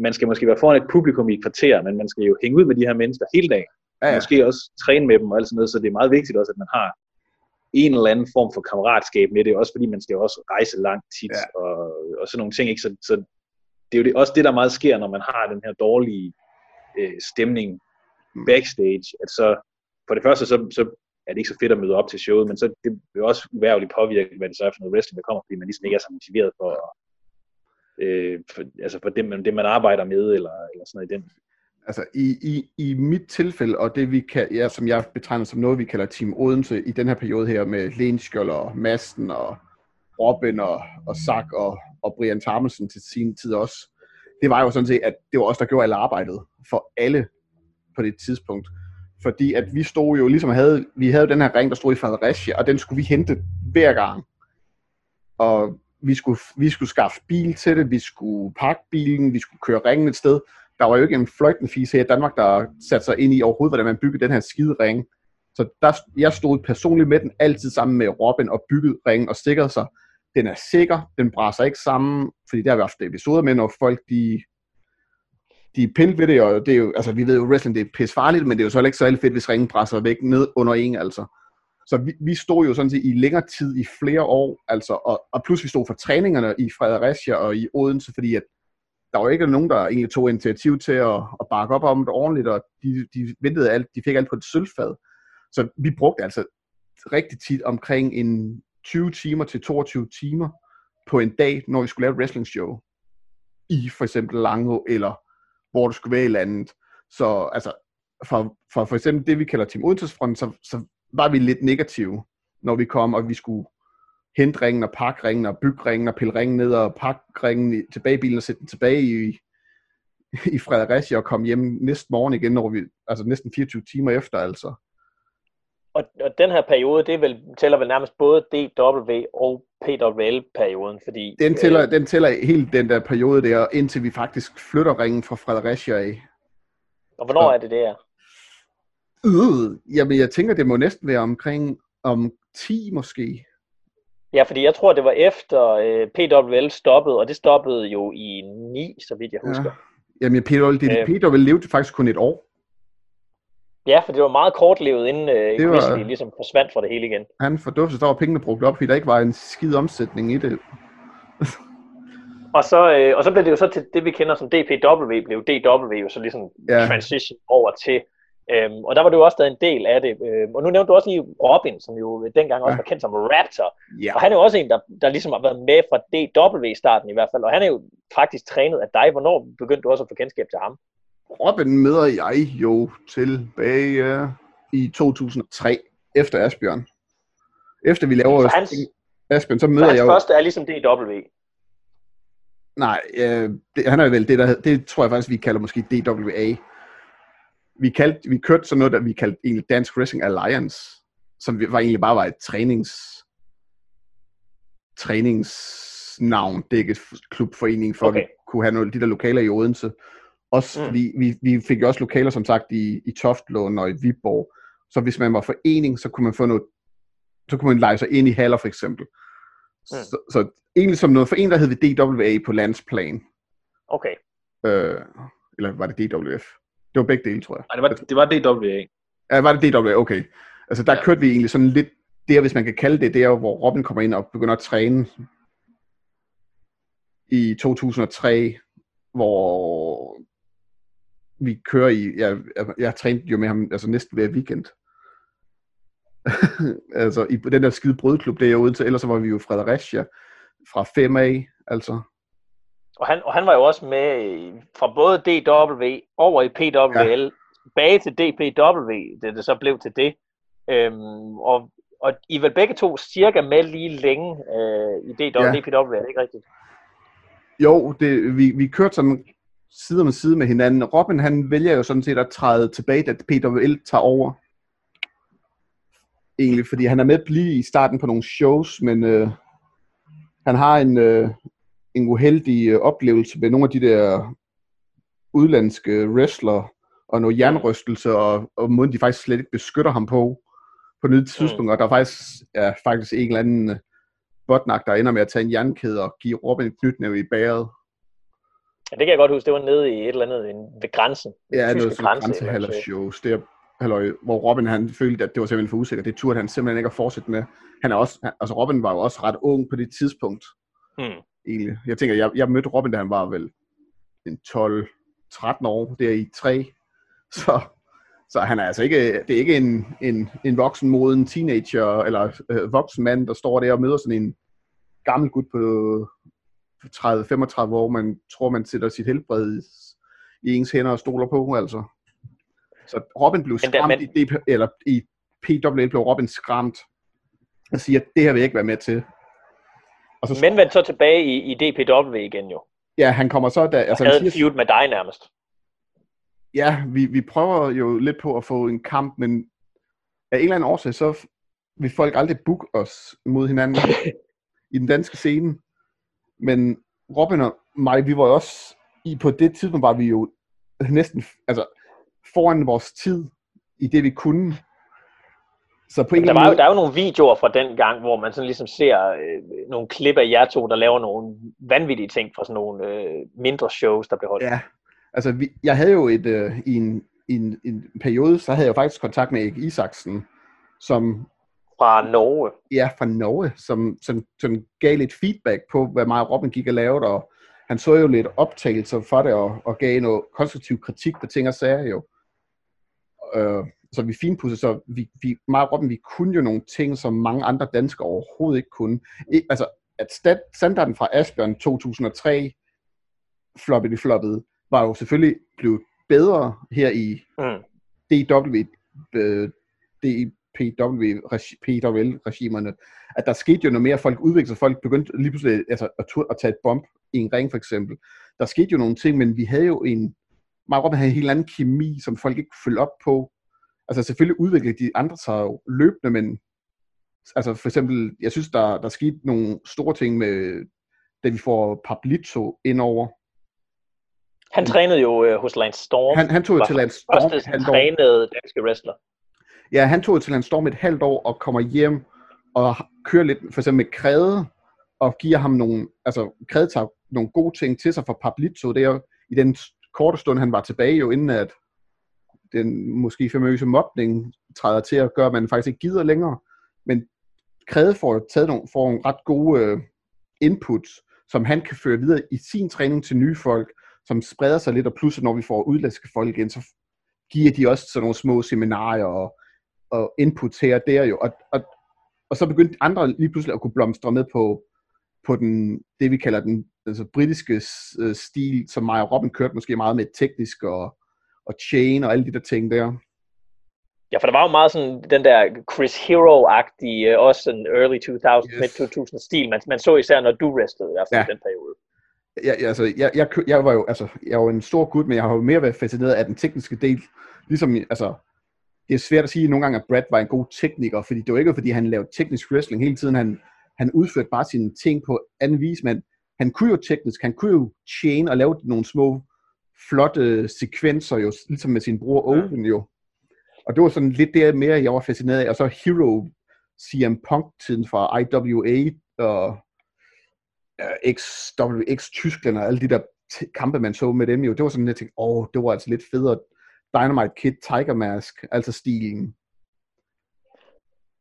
man skal måske være foran et publikum i et kvarter, men man skal jo hænge ud med de her mennesker hele dagen. Ja, ja. Måske også træne med dem og alt sådan noget, så det er meget vigtigt også, at man har en eller anden form for kammeratskab med det, også fordi man skal også rejse langt tit, ja. og, og sådan nogle ting, ikke? Så, så det er jo det, også det, der meget sker, når man har den her dårlige øh, stemning mm. backstage, at så for det første, så, så er det ikke så fedt at møde op til showet, men så det vil også uværligt påvirke, hvad det så er for noget wrestling, der kommer, fordi man ligesom ikke er så motiveret for, øh, for altså for det, man, det, man arbejder med, eller, eller sådan noget i den. Altså i, i, i mit tilfælde, og det vi kan, ja, som jeg betegner som noget, vi kalder Team Odense i den her periode her, med Lenskjold og Masten og Robin og, og Sak og, og Brian Tharmelsen til sin tid også, det var jo sådan set, at det var os, der gjorde alt arbejdet for alle på det tidspunkt. Fordi at vi stod jo ligesom havde, vi havde den her ring, der stod i Fredericia, og den skulle vi hente hver gang. Og vi skulle, vi skulle skaffe bil til det, vi skulle pakke bilen, vi skulle køre ringen et sted. Der var jo ikke en fløjtende fis her i Danmark, der satte sig ind i overhovedet, hvordan man byggede den her skide ring. Så der, jeg stod personligt med den altid sammen med Robin og byggede ringen og sikrede sig. Den er sikker, den brænder ikke sammen, fordi der har vi haft episoder med, når folk de de er pille ved det, og det er jo, altså vi ved jo, wrestling det er pisse farligt, men det er jo så ikke så fedt, hvis ringen presser væk ned under en, altså. Så vi, vi stod jo sådan set i længere tid, i flere år, altså, og, og plus vi stod for træningerne i Fredericia og i Odense, fordi at der var ikke nogen, der egentlig tog initiativ til at, at bakke op om det ordentligt, og de, de ventede alt, de fik alt på et sølvfad. Så vi brugte altså rigtig tit omkring en 20 timer til 22 timer på en dag, når vi skulle lave et wrestling show. I for eksempel Lango eller hvor du skulle være i landet. Så altså, for, for, for eksempel det, vi kalder Team Odensesfronten, så, så var vi lidt negative, når vi kom, og vi skulle hente ringen og pakke ringen og bygge ringen og pille ringen ned og pakke ringen tilbage i bilen og sætte den tilbage i, i Fredericia og komme hjem næste morgen igen, når vi, altså næsten 24 timer efter altså. Og, og den her periode, det vel, tæller vel nærmest både DW og PWL-perioden, fordi... Den tæller, øh, den tæller helt den der periode der, indtil vi faktisk flytter ringen fra Fredericia af. Og hvornår og, er det der? Øh, jamen, jeg tænker, det må næsten være omkring om 10 måske. Ja, fordi jeg tror, det var efter øh, PWL stoppede, og det stoppede jo i 9, så vidt jeg husker. Ja. Jamen, PWL, det, øh, PWL levede faktisk kun et år. Ja, for det var meget kortlevet, inden øh, det var, ligesom forsvandt fra det hele igen. Han forduftede, der var pengene brugt op, fordi der ikke var en skid omsætning i det. og, så, øh, og så blev det jo så til det, vi kender som DPW, blev DW jo så ligesom ja. transition over til. Øhm, og der var jo også stadig en del af det. Øhm, og nu nævnte du også lige Robin, som jo dengang også ja. var kendt som Raptor. Ja. Og han er jo også en, der, der ligesom har været med fra DW-starten i hvert fald. Og han er jo faktisk trænet af dig. Hvornår begyndte du også at få kendskab til ham? Robin møder jeg jo tilbage i 2003, efter Asbjørn. Efter vi laver hans, Asbjørn, så møder jeg jo... første er ligesom DW. Nej, øh, det, han er vel det, der, det tror jeg faktisk, vi kalder måske DWA. Vi, kaldte, vi kørte sådan noget, der vi kaldte egentlig Dansk Wrestling Alliance, som var egentlig bare var et trænings, træningsnavn. Det er ikke et klubforening for, okay. at vi kunne have nogle de der lokaler i Odense. Også mm. fordi vi, vi fik jo også lokaler, som sagt, i, i Toftlån og i Viborg. Så hvis man var forening, så kunne man få noget, så kunne man lege sig ind i haller for eksempel. Mm. Så, så egentlig som noget for en, der hed vi DWA på landsplan. Okay. Øh, eller var det DWF? Det var begge dele, tror jeg. Nej, det var, det var DWA. Ja, var det DWA? Okay. Altså der ja. kørte vi egentlig sådan lidt, der hvis man kan kalde det, der hvor Robin kommer ind og begynder at træne i 2003, hvor vi kører i, jeg, jeg, jeg trænet jo med ham altså næsten hver weekend. altså i den der skide brødklub, det er ude til, ellers så var vi jo Fredericia fra 5A, altså. Og han, og han var jo også med fra både DW over i PWL, ja. bage til DPW, det det så blev til det. Øhm, og, og I vel begge to cirka med lige længe øh, i DW, ja. DPW, er det ikke rigtigt? Jo, det, vi, vi kørte sådan side om side med hinanden. Robin han vælger jo sådan set at træde tilbage, da PWL tager over. Egentlig, fordi han er med lige i starten på nogle shows, men øh, han har en, øh, en uheldig øh, oplevelse med nogle af de der udlandske wrestler og noget jernrystelse, og, og måden de faktisk slet ikke beskytter ham på på noget tidspunkt, mm. og der er faktisk, ja, faktisk en eller anden øh, botnak, der ender med at tage en jernkæde og give Robin en knytnæve i bæret. Ja, det kan jeg godt huske. Det var nede i et eller andet ved grænsen. Ja, det var sådan grænse, shows. Det er, halløj, hvor Robin han følte, at det var simpelthen for usikkert. Det turde han simpelthen ikke at fortsætte med. Han er også, altså Robin var jo også ret ung på det tidspunkt. Hmm. Egentlig. Jeg tænker, jeg, jeg mødte Robin, da han var vel en 12-13 år, der i 3. Så, Så han er altså ikke, det er ikke en, en, en voksen moden teenager, eller øh, voksen mand, der står der og møder sådan en gammel gut på 30-35 år, man tror, man sætter sit helbred i ens hænder og stoler på, altså. Så Robin blev Men skræmt men- i, DP, eller i PWL blev Robin skræmt og siger, at det her vil jeg ikke være med til. Og så, Men vendte så tilbage i, i DPW igen jo. ja, han kommer så, da, altså han havde en siger, med dig nærmest. ja, vi, vi prøver jo lidt på at få en kamp, men af en eller anden årsag, så vil folk aldrig booke os mod hinanden i den danske scene. Men Robin og mig, vi var jo også, i, på det tidspunkt var vi jo næsten altså, foran vores tid i det, vi kunne. Så på en Der, var jo, der er jo nogle videoer fra den gang, hvor man sådan ligesom ser øh, nogle klip af jer to, der laver nogle vanvittige ting fra sådan nogle øh, mindre shows, der blev holdt. Ja, altså vi, jeg havde jo et, øh, i, en, en, en periode, så havde jeg jo faktisk kontakt med Erik Isaksen, som Fra Norge. ja, fra Norge, som, som, som gav lidt feedback på, hvad mig og Robin gik og lavede, og han så jo lidt optagelser for det, og, og gav noget konstruktiv kritik på ting og sager jo. Øh, så vi finpudsede, så vi, vi, mig og Robin, vi kunne jo nogle ting, som mange andre danskere overhovedet ikke kunne. I, altså, at stat, standarden fra Asbjørn 2003, floppet i floppet, var jo selvfølgelig blevet bedre her i Mm. DW, øh, DPW-regimerne, at der skete jo noget mere, folk udviklede sig, folk begyndte lige pludselig altså, at, at tage et bomb i en ring for eksempel. Der skete jo nogle ting, men vi havde jo en, meget Robin havde en helt anden kemi, som folk ikke kunne følge op på. Altså selvfølgelig udviklede de andre sig jo løbende, men altså for eksempel, jeg synes, der, der skete nogle store ting med, da vi får Pablito indover. Han trænede jo øh, hos Lance Storm. Han, han tog jo til Lance Storm et første år. trænede danske wrestler. Ja, han tog til Lance Storm et halvt år og kommer hjem og kører lidt, for eksempel med Kræde, og giver ham nogle, altså Kræde tager nogle gode ting til sig for Pablito, det er jo i den korte stund, han var tilbage jo, inden at den måske famøse mobning træder til at gøre, at man faktisk ikke gider længere. Men Kræde får taget nogle, får nogle ret gode øh, inputs, som han kan føre videre i sin træning til nye folk, som spreder sig lidt, og pludselig når vi får udlandske folk ind, så giver de også sådan nogle små seminarier og, og inputs her og der jo. Og, og, og så begyndte andre lige pludselig at kunne blomstre med på, på den, det vi kalder den altså britiske øh, stil, som Maja Robin kørte måske meget med teknisk og, og chain og alle de der ting der. Ja, for der var jo meget sådan den der Chris Hero-agtige, øh, også en early 2000, Yes. yes. mid 2000 stil, man, man så især, når du wrestlede i hvert fald Ja. den periode. jeg- altså, jeg, jeg, jeg, var jo, altså, jeg var jo en stor gut, men jeg har jo mere været fascineret af den tekniske del. Ligesom, altså, det er svært at sige nogle gange, at Brad var en god tekniker, fordi det var ikke, fordi han lavede teknisk wrestling hele tiden. Han, han udførte bare sine ting på anden vis, men han kunne jo teknisk, han kunne jo chain og lave nogle små, flotte sekvenser, jo, ligesom med sin bror Owen jo. Og det var sådan lidt det mere, jeg var fascineret af. Og så Hero CM Punk-tiden fra IWA og XWX Tyskland og alle de der kampe, man så med dem jo, det var sådan, jeg tænkte, åh, det var altså lidt federe. Dynamite Kid, Tiger Mask, altså stilen.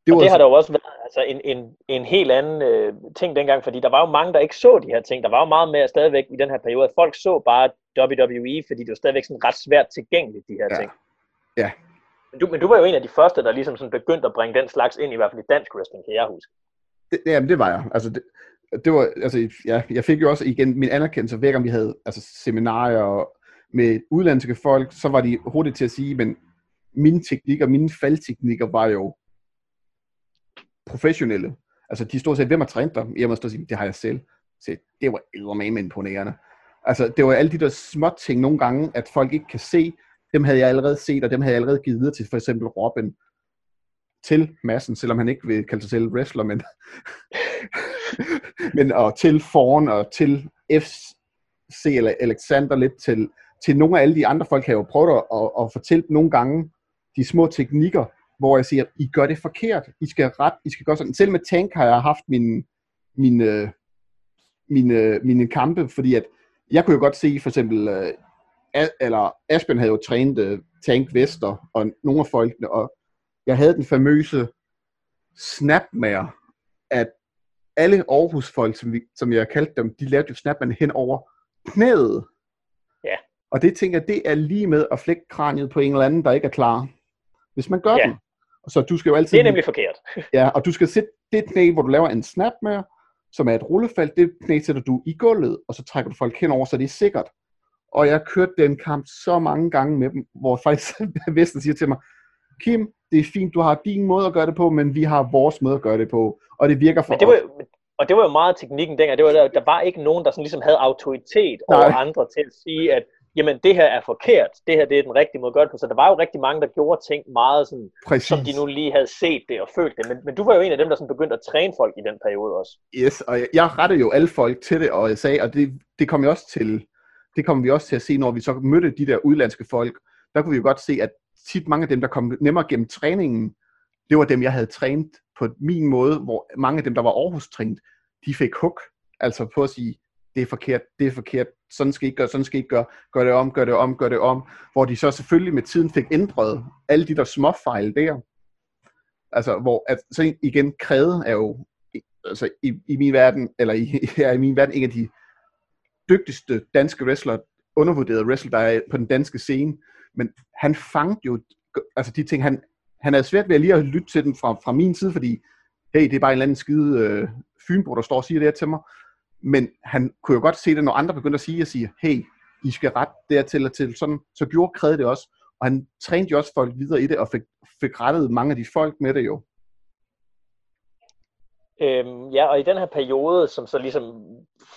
Det, og det har altså- der jo også været altså en, en, en helt anden øh, ting dengang, fordi der var jo mange, der ikke så de her ting. Der var jo meget mere stadigvæk i den her periode, at folk så bare WWE, fordi det var stadigvæk sådan ret svært tilgængeligt, de her Ja. ting. Ja. Men du, men du var jo en af de første, der ligesom sådan begyndte at bringe den slags ind, i hvert fald i dansk wrestling, kan jeg huske. det, jamen, det var jeg. Altså, det, det var, altså, ja, jeg fik jo også igen min anerkendelse, hver gang vi havde altså, seminarier med udlandske folk, så var de hurtigt til at sige, men mine teknikker, mine faldteknikker var jo professionelle. Altså, de stod og sagde, hvem har trænet dig? Jeg må stå og sige, det har jeg selv. Så det var eddermame imponerende. Altså, det var alle de der små ting nogle gange, at folk ikke kan se, dem havde jeg allerede set, og dem havde jeg allerede givet videre til for eksempel Robin til massen, selvom han ikke vil kalde sig selv wrestler, men, men og til Foran og til FC eller Alexander lidt til, til nogle af alle de andre folk har jo prøvet at, at, at fortælle nogle gange de små teknikker, hvor jeg siger, I gør det forkert, I skal ret, I skal gøre sådan. Selv med Tank har jeg haft min, min, øh, mine, mine kampe, fordi at jeg kunne jo godt se for eksempel, øh, A- eller Aspen havde jo trænet øh, Tank Vester og nogle af folkene, og jeg havde den famøse snapmager, at alle Aarhus-folk, som, vi, som jeg kaldte dem, de lavede jo snapman hen over knæet. Ja. Og det tænker jeg, det er lige med at flække kraniet på en eller anden, der ikke er klar. hvis man gør Ja. den. Så du skal jo altid... Det er nemlig forkert. Ja, og du skal sætte det knæ, hvor du laver en snap med, som er et rullefald, det knæ sætter du i gulvet, og så trækker du folk henover, så det er sikkert. Og jeg har kørt den kamp så mange gange med dem, hvor faktisk Vesten siger til mig, Kim, det er fint, du har din måde at gøre det på, men vi har vores måde at gøre det på, og det virker for Men det var, os. og det var jo meget teknikken dengang. Det var, der, der var ikke nogen, der sådan ligesom havde autoritet Nej. over andre til at sige, at jamen, det her er forkert. Det her det er den rigtige måde at gøre det på. Så der var jo rigtig mange, der gjorde ting meget sådan, Præcis. som de nu lige havde set det og følt det. Men, men du var jo en af dem, der sådan begyndte at træne folk i den periode også. Yes, og jeg, jeg rettede jo alle folk til det, og jeg sagde, og det, det kom jeg også til, det kommer vi også til at se, når vi så mødte de der udlandske folk, der kunne vi jo godt se, at tit mange af dem, der kom nemmere gennem træningen, det var dem, jeg havde trænet på min måde, hvor mange af dem, der var Aarhus-trænet, de fik hook, altså på at sige, det er forkert, det er forkert, sådan skal I ikke gøre, sådan skal I ikke gøre, gør det om, gør det om, gør det om, hvor de så selvfølgelig med tiden fik ændret alle de der små fejl der. Altså, hvor at, så igen, kræde er jo altså i, i min verden, eller i, ja, i min verden, en af de dygtigste danske wrestler, undervurderede wrestler, der er på den danske scene. Men han fangede jo, altså de ting, han, han havde svært ved at lige at lytte til dem fra, fra min side, fordi, hey, det er bare en eller anden skide øh, fynbo, der står og siger det her til mig. Men han kunne jo godt se det, når andre begyndte at sige, at sige, hey, I skal ret dertil og til, sådan, så gjorde Kræde det også. Og han trænede jo også folk videre i det, og fik, fik rettet mange af de folk med det jo. Øhm, ja, og i den her periode, som så ligesom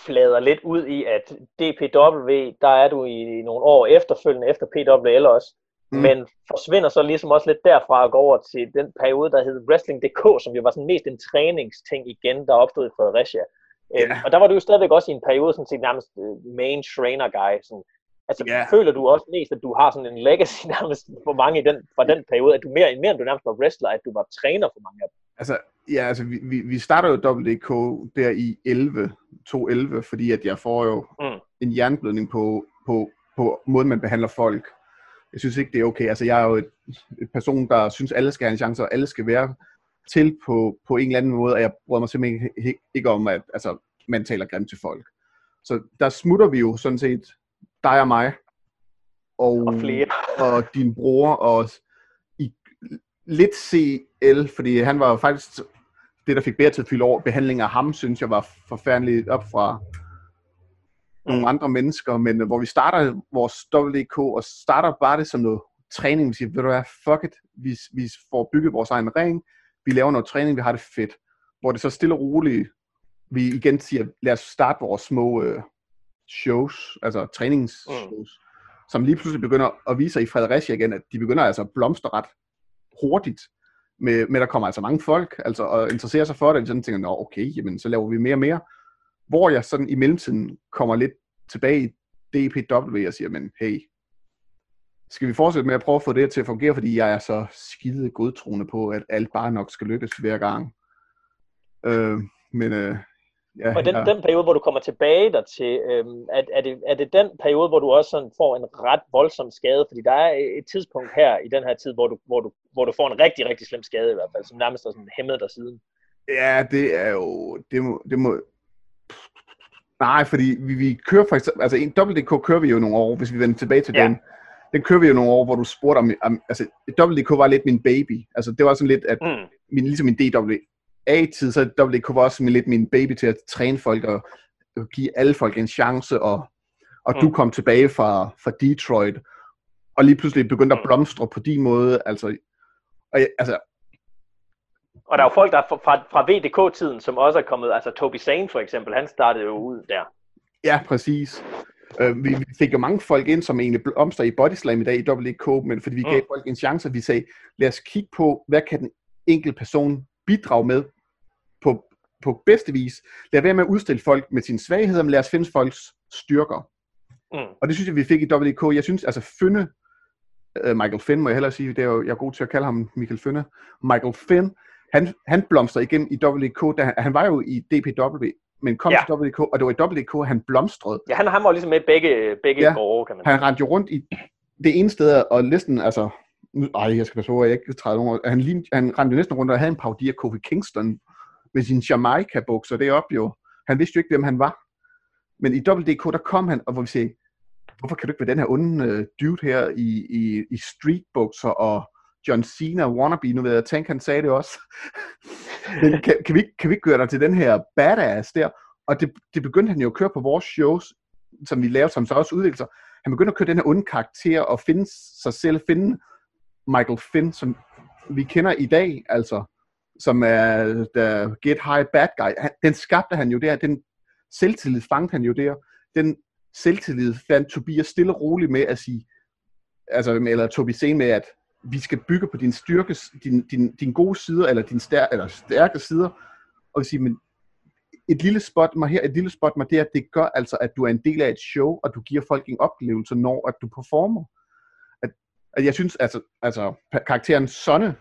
flader lidt ud i, at DPW, der er du i nogle år efterfølgende, efter PWL også, mm. men forsvinder så ligesom også lidt derfra og går over til den periode, der hed Wrestling.dk, som jo var sådan mest en træningsting igen, der opstod i Fredericia. Øhm, Ja. Og der var du jo stadigvæk også i en periode, sådan set nærmest øh, main trainer guy. Sådan, altså, Ja. føler du også mest, at du har sådan en legacy nærmest for mange i den, fra den periode, at du mere, mere end du nærmest var wrestler, at du var træner for mange af dem? Altså, ja, altså, vi, vi, vi starter jo WDK der i 11, 211, fordi at jeg får jo Mm. en jernblødning på, på, på måden, man behandler folk. Jeg synes ikke, det er okay. Altså, jeg er jo et, et person, der synes, alle skal have en chance, og alle skal være til på, på en eller anden måde, og jeg bryder mig simpelthen ikke, ikke om, at altså, man taler grimt til folk. Så der smutter vi jo sådan set dig og mig, og, Og flere. og din bror, og i lidt CL, fordi han var faktisk det, der fik bedre til at fylde over. Behandling af ham, synes jeg var forfærdeligt op fra nogle andre mennesker, men øh, hvor vi starter vores WDK, og starter bare det som noget træning, vi siger, ved du hvad, fuck it, vi, vi får bygget vores egen ring, vi laver noget træning, vi har det fedt. Hvor det så stille og roligt, vi igen siger, lad os starte vores små øh, shows, altså træningsshows, mm. som lige pludselig begynder at vise sig i Fredericia igen, at de begynder altså at blomstre ret hurtigt, med, med der kommer altså mange folk, altså og interesserer sig for det, og sådan tænker, nå okay, jamen så laver vi mere og mere. Hvor jeg sådan i mellemtiden kommer lidt tilbage i DPW og siger, men hey, skal vi fortsætte med at prøve at få det til at fungere, fordi jeg er så skide godtroende på, at alt bare nok skal lykkes hver gang. Øh, men øh, ja, Og den, ja. den periode, hvor du kommer tilbage der til, øhm, er, er, det, er det den periode, hvor du også sådan får en ret voldsom skade? Fordi der er et tidspunkt her i den her tid, hvor du, hvor du, hvor du får en rigtig, rigtig slem skade i hvert fald, som nærmest er sådan hæmmet dig siden. Ja, det er jo... Det må, det må... Nej, fordi vi, vi kører eksempel... Altså, en WDK kører vi jo nogle år, hvis vi vender tilbage til Ja. den. Den kører vi jo nogle år, hvor du spurgte om... om altså, WDK var lidt min baby. Altså, det var sådan lidt, at Mm. min, ligesom min DWA-tid, så WDK var også min, lidt min baby til at træne folk og, og give alle folk en chance, og, og mm. du kom tilbage fra, fra Detroit, og lige pludselig begyndte at Mm. blomstre på din måde, altså, og jeg, altså, Og der er jo folk, der er fra, fra VDK-tiden, som også er kommet, altså Toby Sane for eksempel, han startede jo ud der. Ja, præcis. Øh, vi, vi fik jo mange folk ind, som egentlig blomster i Bodyslam i dag i WDK, men fordi vi Mm. gav folk en chance, vi sagde, lad os kigge på, hvad kan den enkelte person bidrage med på, på bedste vis. Lad være med at udstille folk med sine svagheder, men lad os finde folks styrker. Mm. Og det synes jeg, vi fik i WDK. Jeg synes, altså Fynne, uh, Michael Finn må jeg hellere sige, det er jo, jeg er god til at kalde ham Michael Fynne. Michael Finn, han, han blomstrede igen i WDK, da han, han var jo i DPW, men kom Ja. til WDK, og det var i WDK, han blomstrede. Ja, han, han var ligesom med begge, begge Ja. gårde, kan man. Han rendte jo rundt i det ene sted, og næsten, altså, ej, jeg skal passe på, jeg ikke træder nogen han, lignede, han rendte næsten rundt og havde en parodi af Kofi Kingston med sin Jamaica-bukser deroppe jo. Han vidste jo ikke, hvem han var. Men i WDK, der kom han, og hvor vi sagde, hvorfor kan du ikke være den her onde uh, dude her i, i, i streetbukser og John Cena wannabe, nu ved jeg, Tank han sagde det også. Men kan, kan, vi, ikke- kan vi ikke gøre dig til den her badass der? Og det, det begyndte han jo at køre på vores shows, som vi lavede, som så også udviklede sig. Han begyndte at køre den her onde karakter og finde sig selv, finde Michael Finn, som vi kender i dag, altså, som er the get high bad guy. Han, den skabte han jo der, den selvtillid fangede han jo der. Den selvtillid fandt Tobias stille og roligt med at sige, altså, eller Tobi Sen med, at vi skal bygge på din styrke, din, din, din gode sider, eller din stær, eller stærke sider, og vi siger, men et lille spot mig her, et lille spot mig der, det gør altså, at du er en del af et show, og du giver folk en oplevelse, når at du performer. At, at jeg synes, altså, altså karakteren Sonne,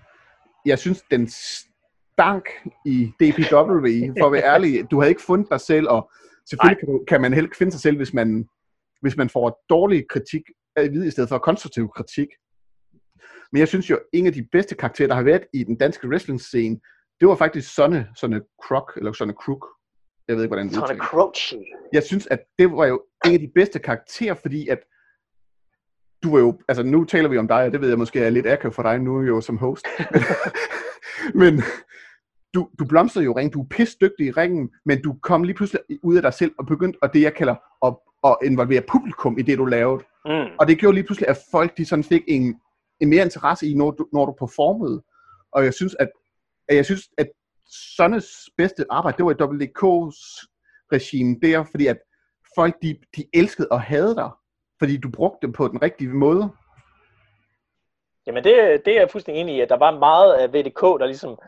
jeg synes, den stank i DPW, for at være ærlig. Du havde ikke fundet dig selv, og selvfølgelig kan, du, kan man heller ikke finde sig selv, hvis man, hvis man får dårlig kritik at vide, i stedet for konstruktiv kritik. Men jeg synes jo, en af de bedste karakterer, der har været i den danske wrestling-scene, det var faktisk Sonne, Sonne Crook, eller Sonne Crook. Jeg ved ikke, hvordan det Sådan udtales. Crouchy. Jeg synes, at det var jo en af de bedste karakterer, fordi at du var jo, altså nu taler vi om dig, og det ved jeg måske er lidt akavet for dig nu jo som host. men du, du blomstrede jo ringen, du er pisse dygtig i ringen, men du kom lige pludselig ud af dig selv og begyndte, og det jeg kalder at, at involvere publikum i det, du lavede. Mm. Og det gjorde lige pludselig, at folk de sådan fik en, en mere interesse i, når du, når du performede. Og jeg synes, at, at jeg synes, at Sonnes bedste arbejde, det var i WDK's regime der, fordi at folk, de, de elskede og havde dig, fordi du brugte dem på den rigtige måde. Jamen det, det er jeg fuldstændig enig i, at der var meget af VDK, der ligesom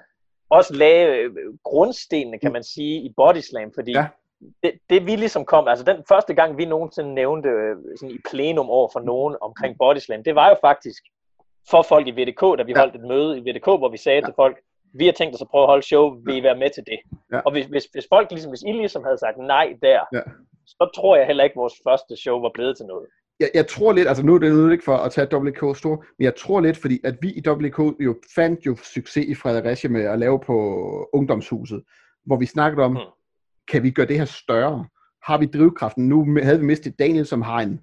også lagde øh, grundstenene, kan man sige, i Bodyslam, fordi Ja. det, det vi ligesom kom, altså den første gang vi nogensinde nævnte øh, sådan i plenum over for nogen omkring Bodyslam, det var jo faktisk for folk i VDK, da vi Ja. holdt et møde i VDK, hvor vi sagde ja. til folk, vi har tænkt os at prøve at holde show, vil I være med til det? Ja. Og hvis, hvis, hvis folk ligesom, hvis I ligesom havde sagt nej der, Ja. så tror jeg heller ikke, at vores første show var blevet til noget. jeg, jeg tror lidt, altså nu er det nu ikke for at tage WK store, men jeg tror lidt, fordi at vi i WK jo fandt jo succes i Fredericia med at lave på ungdomshuset, hvor vi snakkede om, Mm. kan vi gøre det her større? Har vi drivkraften? Nu havde vi mistet Daniel, som har en,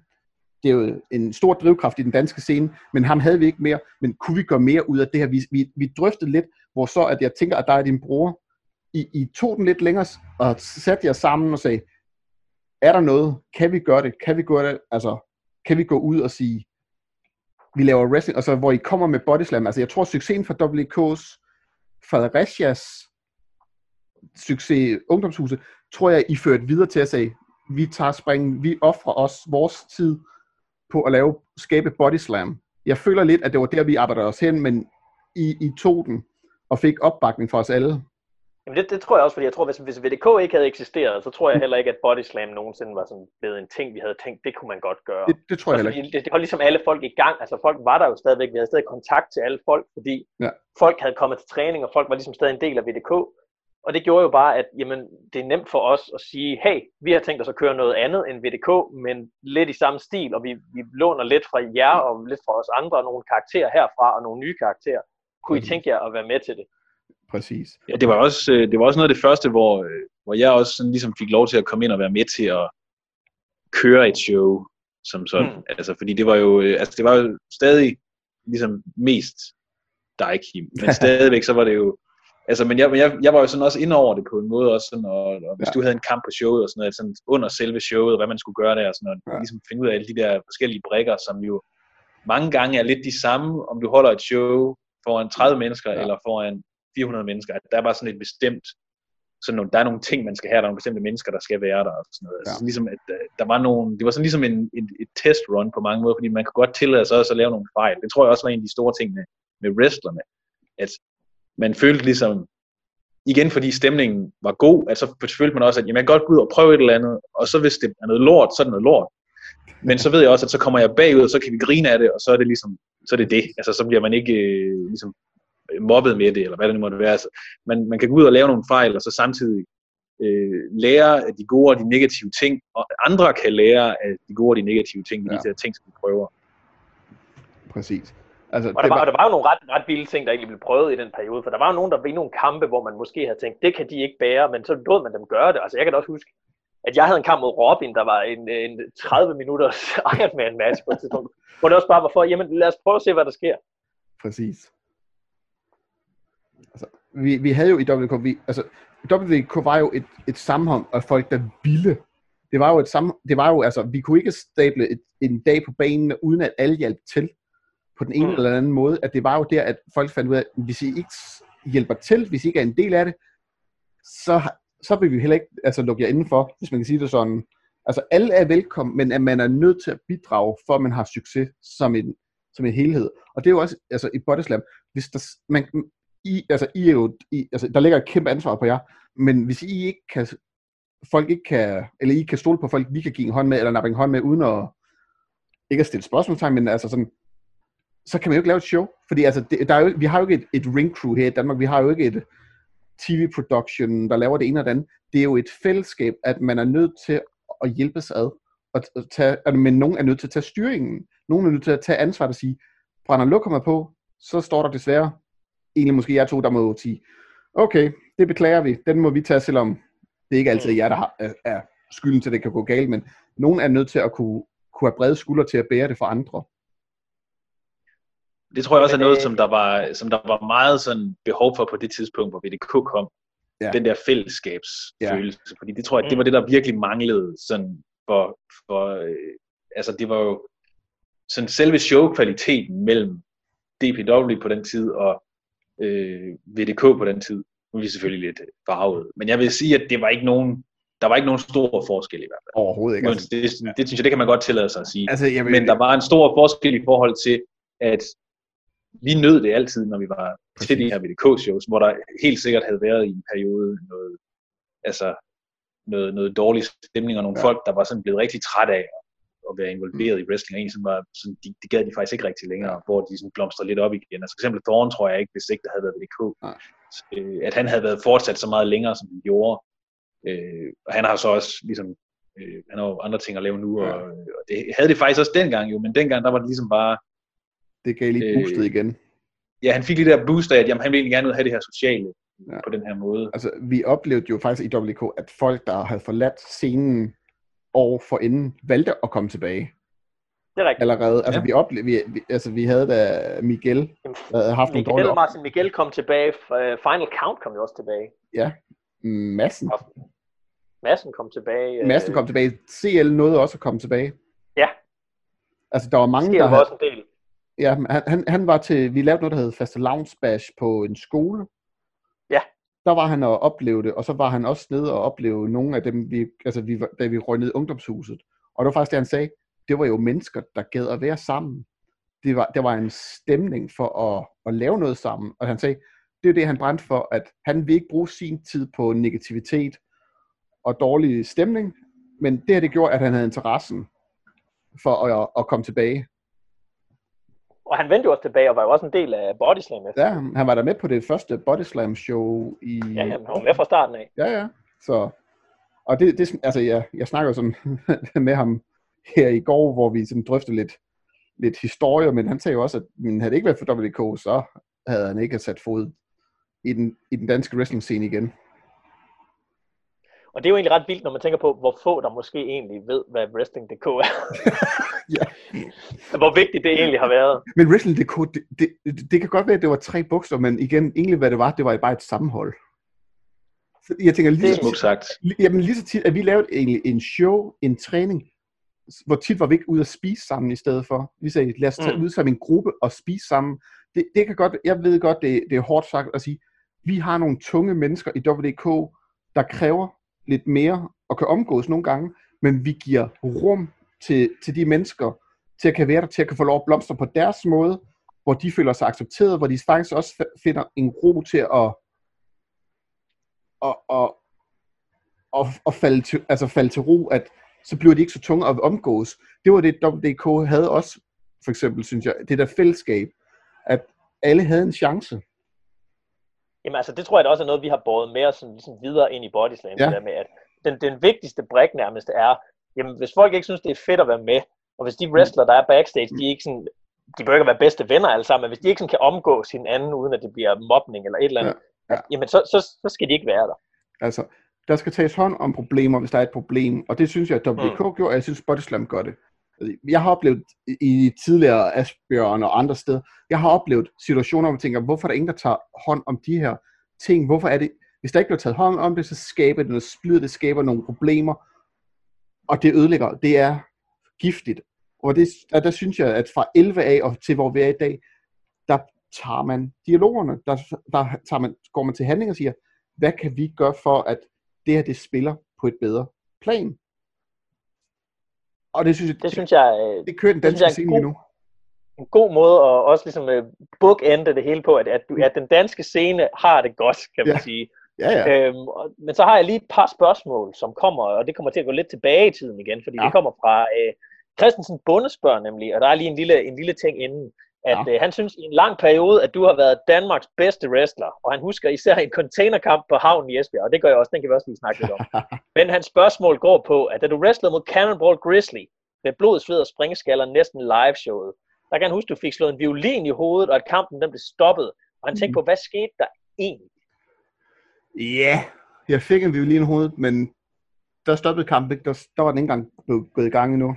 det er jo en stor drivkraft i den danske scene, men ham havde vi ikke mere, men kunne vi gøre mere ud af det her? Vi, vi, vi drøftede lidt, hvor så at jeg tænker, at dig og din bror, I, I tog den lidt længere og satte jer sammen og sagde, er der noget? Kan vi gøre det? Kan vi gøre det? Altså, kan vi gå ud og sige, vi laver wrestling, og så hvor I kommer med bodyslam, altså jeg tror succesen for WK's Fredericias succes ungdomshuset, tror jeg I førte videre til at sige, vi tager springen, vi offrer os vores tid på at lave, skabe bodyslam. Jeg føler lidt, at det var der, vi arbejdede os hen, men I, I tog den og fik opbakning fra os alle. Jamen det, det tror jeg også, fordi jeg tror, hvis, hvis VDK ikke havde eksisteret, så tror jeg heller ikke, at Body Slam nogensinde var sådan blevet en ting, vi havde tænkt, det kunne man godt gøre. Det, det tror jeg Også heller ikke. det, det holdt ligesom alle folk i gang. Altså folk var der jo stadigvæk. Vi havde stadig kontakt til alle folk, fordi Ja. folk havde kommet til træning, og folk var ligesom stadig en del af VDK. Og det gjorde jo bare, at jamen, det er nemt for os at sige, hey, vi har tænkt os at køre noget andet end VDK, men lidt i samme stil, og vi, vi låner lidt fra jer og lidt fra os andre, og nogle karakterer herfra og nogle nye karakterer. Kunne I Mhm. tænke jer at være med til det? Præcis. Ja, det var også, øh, det var også noget af det første, hvor, øh, hvor jeg også sådan ligesom fik lov til at komme ind og være med til at køre et show som sådan. Mm. Altså, fordi det var jo, øh, altså, det var jo stadig ligesom mest dig, Kim. Men stadigvæk, så var det jo, altså, men jeg, jeg, jeg var jo sådan også inde over det på en måde også, sådan, og, og hvis Ja. du havde en kamp på showet og sådan noget, sådan under selve showet, hvad man skulle gøre der, og sådan noget, Ja. ligesom finde ud af alle de der forskellige brikker, som jo mange gange er lidt de samme, om du holder et show foran 30 mennesker, Ja. eller foran 400 mennesker, at der er bare sådan et bestemt, sådan nogle, der er nogle ting, man skal have, der er nogle bestemte mennesker, der skal være der, og sådan noget. Ja. Ja. Så ligesom, at øh, der var nogle, det var sådan ligesom en, en, et test run på mange måder, fordi man kunne godt tillade sig også at lave nogle fejl. Det tror jeg også var en af de store ting med, med wrestlerne, at man følte ligesom, igen fordi stemningen var god, at så følte man også, at jamen, jeg kan godt gå ud og prøve et eller andet, og så hvis det er noget lort, så er det noget lort. Men så ved jeg også, at så kommer jeg bagud, og så kan vi grine af det, og så er det ligesom, så er det det. Altså, så bliver man ikke øh, ligesom mobbet med det, eller hvad det nu måtte være. Altså, man, man kan gå ud og lave nogle fejl, og så samtidig øh, lære af de gode og de negative ting, og andre kan lære af de gode og de negative ting, Ja. ja. de der ting, som vi prøver. Præcis. Altså, Og der, var, og der var jo nogle ret, ret vilde ting, der ikke blev prøvet i den periode, for der var jo nogen, der var i nogle kampe, hvor man måske havde tænkt, det kan de ikke bære, men så lod man dem gøre det. Altså jeg kan da også huske, at jeg havde en kamp mod Robin, der var en, en 30 minutters Ironman match på et tidspunkt, hvor det også bare var for, jamen lad os prøve at se, hvad der sker. Præcis. vi, vi havde jo i WK, vi, altså, WK var jo et, et sammenhold af folk, der ville. Det var jo et sammen, det var jo, altså, vi kunne ikke stable et, en dag på banen, uden at alle hjalp til på den ene mm. eller anden måde, at det var jo der, at folk fandt ud af, at hvis I ikke hjælper til, hvis I ikke er en del af det, så, så vil vi heller ikke altså, lukke jer indenfor, hvis man kan sige det sådan. Altså alle er velkommen, men at man er nødt til at bidrage, for at man har succes som en, som en helhed. Og det er jo også altså, i Bodyslam, hvis der, man, I, altså, I er jo, I, altså, der ligger et kæmpe ansvar på jer, men hvis I ikke kan, folk ikke kan, eller I kan stole på folk, vi kan give en hånd med, eller nappe en hånd med, uden at, ikke at stille spørgsmålstegn, men altså sådan, så kan man jo ikke lave et show. Fordi altså, det, der er jo, vi har jo ikke et, et ring crew her i Danmark, vi har jo ikke et tv-production, der laver det ene og det andet. Det er jo et fællesskab, at man er nødt til at hjælpes ad, og tage, men nogen er nødt til at tage styringen. Nogen er nødt til at tage ansvar og sige, brænder lukker på, så står der desværre, egentlig måske jeg to, der må sige, okay, det beklager vi, den må vi tage, selvom det ikke altid er jer, der har, er skylden til, at det kan gå galt, men nogen er nødt til at kunne, kunne have brede skuldre til at bære det for andre. Det tror jeg også er noget, som der var, som der var meget sådan behov for på det tidspunkt, hvor VDK kom. Ja. Den der fællesskabsfølelse. Ja. Fordi det tror jeg, det var det, der virkelig manglede sådan for, for øh, altså det var jo sådan selve showkvaliteten mellem DPW på den tid og øh, VDK på den tid. Nu er vi selvfølgelig lidt farvet. Men jeg vil sige, at det var ikke nogen, der var ikke nogen stor forskel i hvert fald. Overhovedet ikke. Altså, det, det, det, synes jeg, det kan man godt tillade sig at sige. Altså, jeg vil... Men der var en stor forskel i forhold til, at vi nød det altid, når vi var til de her VDK-shows, hvor der helt sikkert havde været i en periode noget, altså noget, noget dårlig stemning, og nogle ja. folk, der var sådan blevet rigtig træt af at være involveret mm. i wrestling, og en, som var, sådan, de, de gad de faktisk ikke rigtig længere, ja. hvor de sådan blomstrede lidt op igen. Altså for eksempel Thorne, tror jeg ikke, hvis ikke der havde været VDK, ja. øh, at han havde været fortsat så meget længere, som han gjorde. Øh, og han har så også ligesom, øh, han har jo andre ting at lave nu, ja. og, og det havde det faktisk også dengang jo, men dengang der var det ligesom bare, det gav lige boostet øh, igen. Ja, han fik lige der boost af, at jamen, han ville egentlig gerne have det her sociale ja. på den her måde. Altså, vi oplevede jo faktisk i WK, at folk, der havde forladt scenen år for inden, valgte at komme tilbage. Det er rigtigt. Allerede. Altså, ja. vi, oplevede, vi, vi, altså, vi havde da Miguel, der havde haft Miguel, nogle dårlige Martin Miguel kom tilbage. Øh, Final Count kom jo også tilbage. Ja. Massen. Massen kom tilbage. Massen kom tilbage. CL nåede også at komme tilbage. Ja. Altså, der var mange, der havde... var også en del. Ja, han, han, var til, vi lavede noget, der hed Faste Lounge Bash på en skole. Ja. Der var han og oplevede det, og så var han også nede og opleve nogle af dem, vi, altså vi, da vi røg ned ungdomshuset. Og det var faktisk det, han sagde, det var jo mennesker, der gad at være sammen. Det var, det var en stemning for at, at lave noget sammen. Og han sagde, det er det, han brændte for, at han vil ikke bruge sin tid på negativitet og dårlig stemning, men det her, det gjorde, at han havde interessen for at, at komme tilbage. Og han vendte jo også tilbage og var jo også en del af Bodyslam. Ja, han var der med på det første Bodyslam show i... Ja, han var med fra starten af. Ja, ja. Så, og det, det altså, jeg, jeg snakker sådan med ham her i går, hvor vi sådan drøftede lidt, lidt historie, men han sagde jo også, at men havde det ikke været for WK, så havde han ikke sat fod i den, i den danske wrestling scene igen. Og det er jo egentlig ret vildt, når man tænker på, hvor få der måske egentlig ved, hvad Wrestling.dk er. ja. hvor vigtigt det egentlig har været. Men Wrestling.dk, det, det, det, det kan godt være, at det var tre bukser, men igen, egentlig hvad det var, det var bare et sammenhold. Så jeg tænker lige, det er smukt sagt. Jamen lige så tit, at vi lavede egentlig en show, en træning, hvor tit var vi ikke ude at spise sammen i stedet for. Vi sagde, lad os tage mm. ud som en gruppe og spise sammen. Det, det kan godt, jeg ved godt, det, det er hårdt sagt at sige, vi har nogle tunge mennesker i WDK, der kræver lidt mere og kan omgås nogle gange, men vi giver rum til, til de mennesker, til at kan være der, til at kan få lov at blomstre på deres måde, hvor de føler sig accepteret, hvor de faktisk også finder en ro til at, at, at, at, at falde, til, altså falde til ro, at så bliver de ikke så tunge at omgås. Det var det, WDK havde også, for eksempel, synes jeg, det der fællesskab, at alle havde en chance. Jamen altså, det tror jeg da også er noget, vi har båret med os sådan, ligesom videre ind i Bodyslam. Ja. Der med, at den, den vigtigste brik nærmest er, jamen hvis folk ikke synes, det er fedt at være med, og hvis de wrestler, der er backstage, de ikke sådan, de bør ikke være bedste venner alle sammen, men hvis de ikke sådan kan omgå sin anden, uden at det bliver mobning eller et eller andet, ja. Ja. jamen så, så, så skal de ikke være der. Altså, der skal tages hånd om problemer, hvis der er et problem, og det synes jeg, at WK mm. gjorde, og jeg synes, Bodyslam gør det. Jeg har oplevet i tidligere Asbjørn og andre steder, jeg har oplevet situationer, hvor jeg tænker, hvorfor er der ingen, der tager hånd om de her ting, hvorfor er det, hvis der ikke bliver taget hånd om det, så skaber det noget splid, det skaber nogle problemer, og det ødelægger, det er giftigt. Og det, der, der synes jeg, at fra 11 af og til hvor vi er i dag, der tager man dialogerne, der, der tager man, går man til handling og siger, hvad kan vi gøre for, at det her det spiller på et bedre plan? Og det synes jeg, det, synes jeg, det, det kører den danske scene lige nu en god måde at også ligesom uh, bookende det hele på, at, at, at den danske scene har det godt, kan man Ja. sige. Ja, ja. Øhm, og, men så har jeg lige et par spørgsmål, som kommer, og det kommer til at gå lidt tilbage i tiden igen, fordi Ja. det kommer fra øh, Christensen Bundespørg nemlig, og der er lige en lille, en lille ting inden, at Ja. øh, han synes i en lang periode, at du har været Danmarks bedste wrestler, og han husker især en containerkamp på havnen i Esbjerg, og det gør jeg også, den kan vi også lige snakke lidt om. Men hans spørgsmål går på, at da du wrestlede mod Cannonball Grizzly, med blod, sved og springskaller næsten live showet, der kan han huske, at du fik slået en violin i hovedet, og at kampen den blev stoppet. Og han tænkte på, hvad skete der egentlig? Ja, jeg fik en violin i hovedet, men der stoppede kampen ikke. Der, der var den ikke engang gået i gang endnu.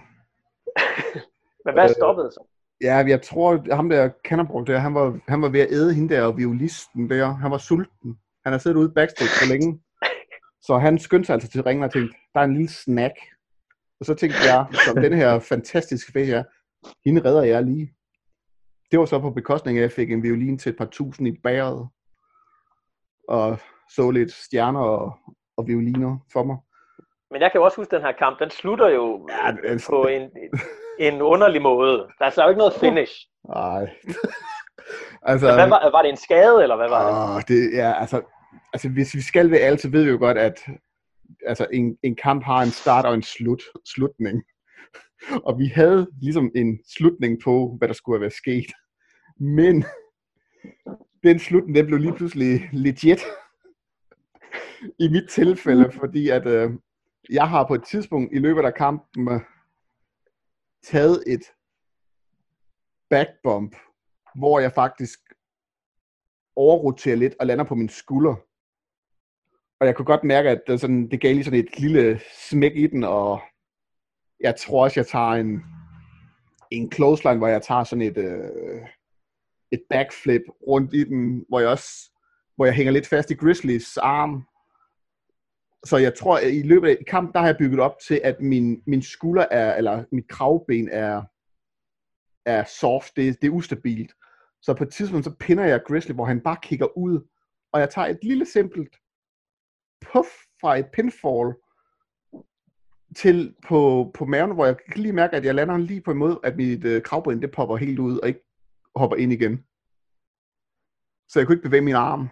Men hvad Øh, stoppede så? Ja, jeg tror, ham der Cannonball der, han var, han var ved at æde hende der, og violisten der, han var sulten. Han har siddet ude backstage for længe. Så han skyndte sig altså til ringen og tænkte, der er en lille snack. Og så tænkte jeg, som den her fantastiske fæs er, hende redder jeg lige. Det var så på bekostning af, at jeg fik en violin til et par tusind i bæret. Og så lidt stjerner og, og violiner for mig. Men jeg kan jo også huske, at den her kamp, den slutter jo Ja, altså- på en, en underlig måde. Der er slet jo ikke noget finish. Nej. altså, Men hvad var, var det en skade, eller hvad var det? Åh, det er, altså, altså, hvis vi skal ved alt, så ved vi jo godt, at altså, en, en kamp har en start og en slut, slutning. Og vi havde ligesom en slutning på, hvad der skulle have været sket. Men den slutning, den blev lige pludselig legit. I mit tilfælde, fordi at øh, jeg har på et tidspunkt i løbet af kampen øh, taget et backbump, hvor jeg faktisk overroterer lidt og lander på min skulder. Og jeg kunne godt mærke, at det, sådan, det gav lige sådan et lille smæk i den, og jeg tror også, jeg tager en, en clothesline, hvor jeg tager sådan et, øh, et backflip rundt i den, hvor jeg også hvor jeg hænger lidt fast i Grizzlies arm. Så jeg tror, at i løbet af kampen, der har jeg bygget op til, at min, min skulder er, eller mit kravben er, er soft, det, det er ustabilt. Så på et tidspunkt, så pinder jeg Grizzly, hvor han bare kigger ud, og jeg tager et lille simpelt puff fra et pinfall til på, på maven, hvor jeg kan lige mærke, at jeg lander lige på en måde, at mit øh, kravben, det popper helt ud, og ikke hopper ind igen. Så jeg kunne ikke bevæge min arm.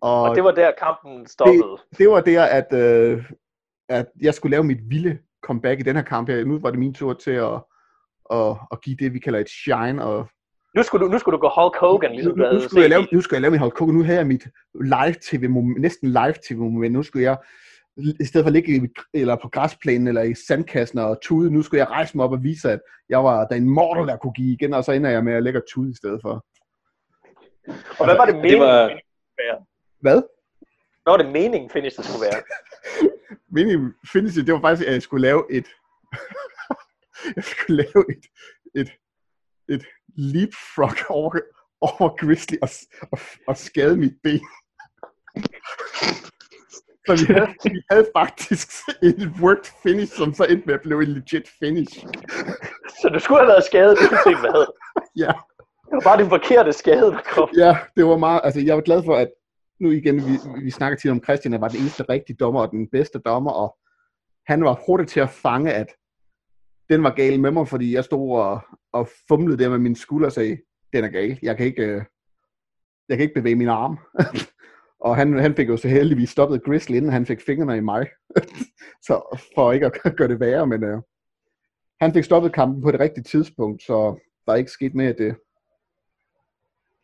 Og, Og det var der, kampen stoppede. det var der, at, øh, at jeg skulle lave mit vilde comeback i den her kamp her. Nu var det min tur til at, at, at give det, vi kalder et shine, og Nu skulle du, nu skulle du gå Hulk Hogan, ligesom nu, nu, skulle jeg lave, nu skulle jeg lave min Hulk Hogan. Nu havde jeg mit live tv moment, næsten live tv moment. Nu skulle jeg, i stedet for at ligge i, eller på græsplænen eller i sandkassen og tude, nu skulle jeg rejse mig op og vise, at jeg var den immortal, der kunne give igen, og så ender jeg med at lægge og tude i stedet for. Og hvad var det det meningen, var-? Hvad? Hvad var det meningen, finish det skulle være? Min finish, det var faktisk, at jeg skulle lave et, jeg skulle lave et, et, et leapfrog over, over Grizzly og, og, og skade mit ben. Så vi havde, vi havde faktisk et worked finish, som så endte med at blive en legit finish. Så du skulle have været skadet, uanset hvad. Ja. Det var bare den forkerte skade, der kom. Ja, det var meget, altså jeg var glad for, at nu igen, vi, vi snakker tit om Christian, han var den eneste rigtige dommer og den bedste dommer, og han var hurtig til at fange, at den var gal med mig, fordi jeg stod og, og fumlede der med min skulder og sagde, den er gal, jeg kan ikke, øh, jeg kan ikke bevæge min arm. og han, han fik jo så heldigvis stoppet Grizzly, inden han fik fingrene i mig. så for ikke at gøre det værre, men øh, han fik stoppet kampen på det rigtige tidspunkt, så der er ikke sket mere af det.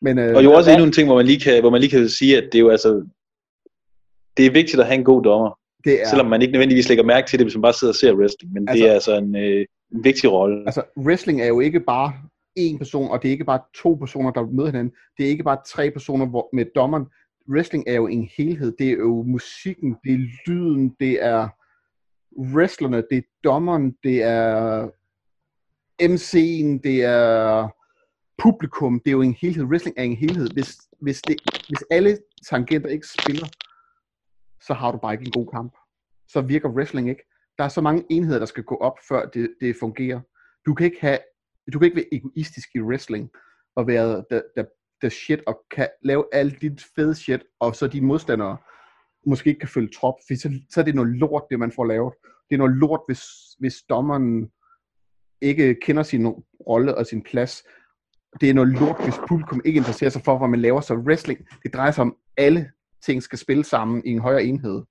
Men, øh, Og jo også hvad- endnu en ting, hvor man lige kan, hvor man lige kan sige, at det er jo altså, det er vigtigt at have en god dommer, det er, selvom man ikke nødvendigvis lægger mærke til det, hvis man bare sidder og ser wrestling, men Altså- det er altså en, øh, en vigtig rolle. altså wrestling er jo ikke bare én person, og det er ikke bare to personer, der møder hinanden. Det er ikke bare tre personer hvor, med dommeren. Wrestling er jo en helhed. Det er jo musikken, det er lyden, det er wrestlerne, det er dommeren, det er MC'en, det er publikum, det er jo en helhed. Wrestling er en helhed. Hvis, hvis, det, hvis alle tangenter ikke spiller, så har du bare ikke en god kamp. Så virker wrestling ikke. Der er så mange enheder, der skal gå op, før det, det fungerer. Du kan ikke have, du kan ikke være egoistisk i wrestling, og være der, the, shit, og kan lave alt dit fede shit, og så dine modstandere måske ikke kan følge trop, for så, så er det noget lort, det man får lavet. Det er noget lort, hvis, hvis dommeren ikke kender sin rolle og sin plads. Det er noget lort, hvis publikum ikke interesserer sig for, hvad man laver. Så wrestling, det drejer sig om, alle ting skal spille sammen i en højere enhed.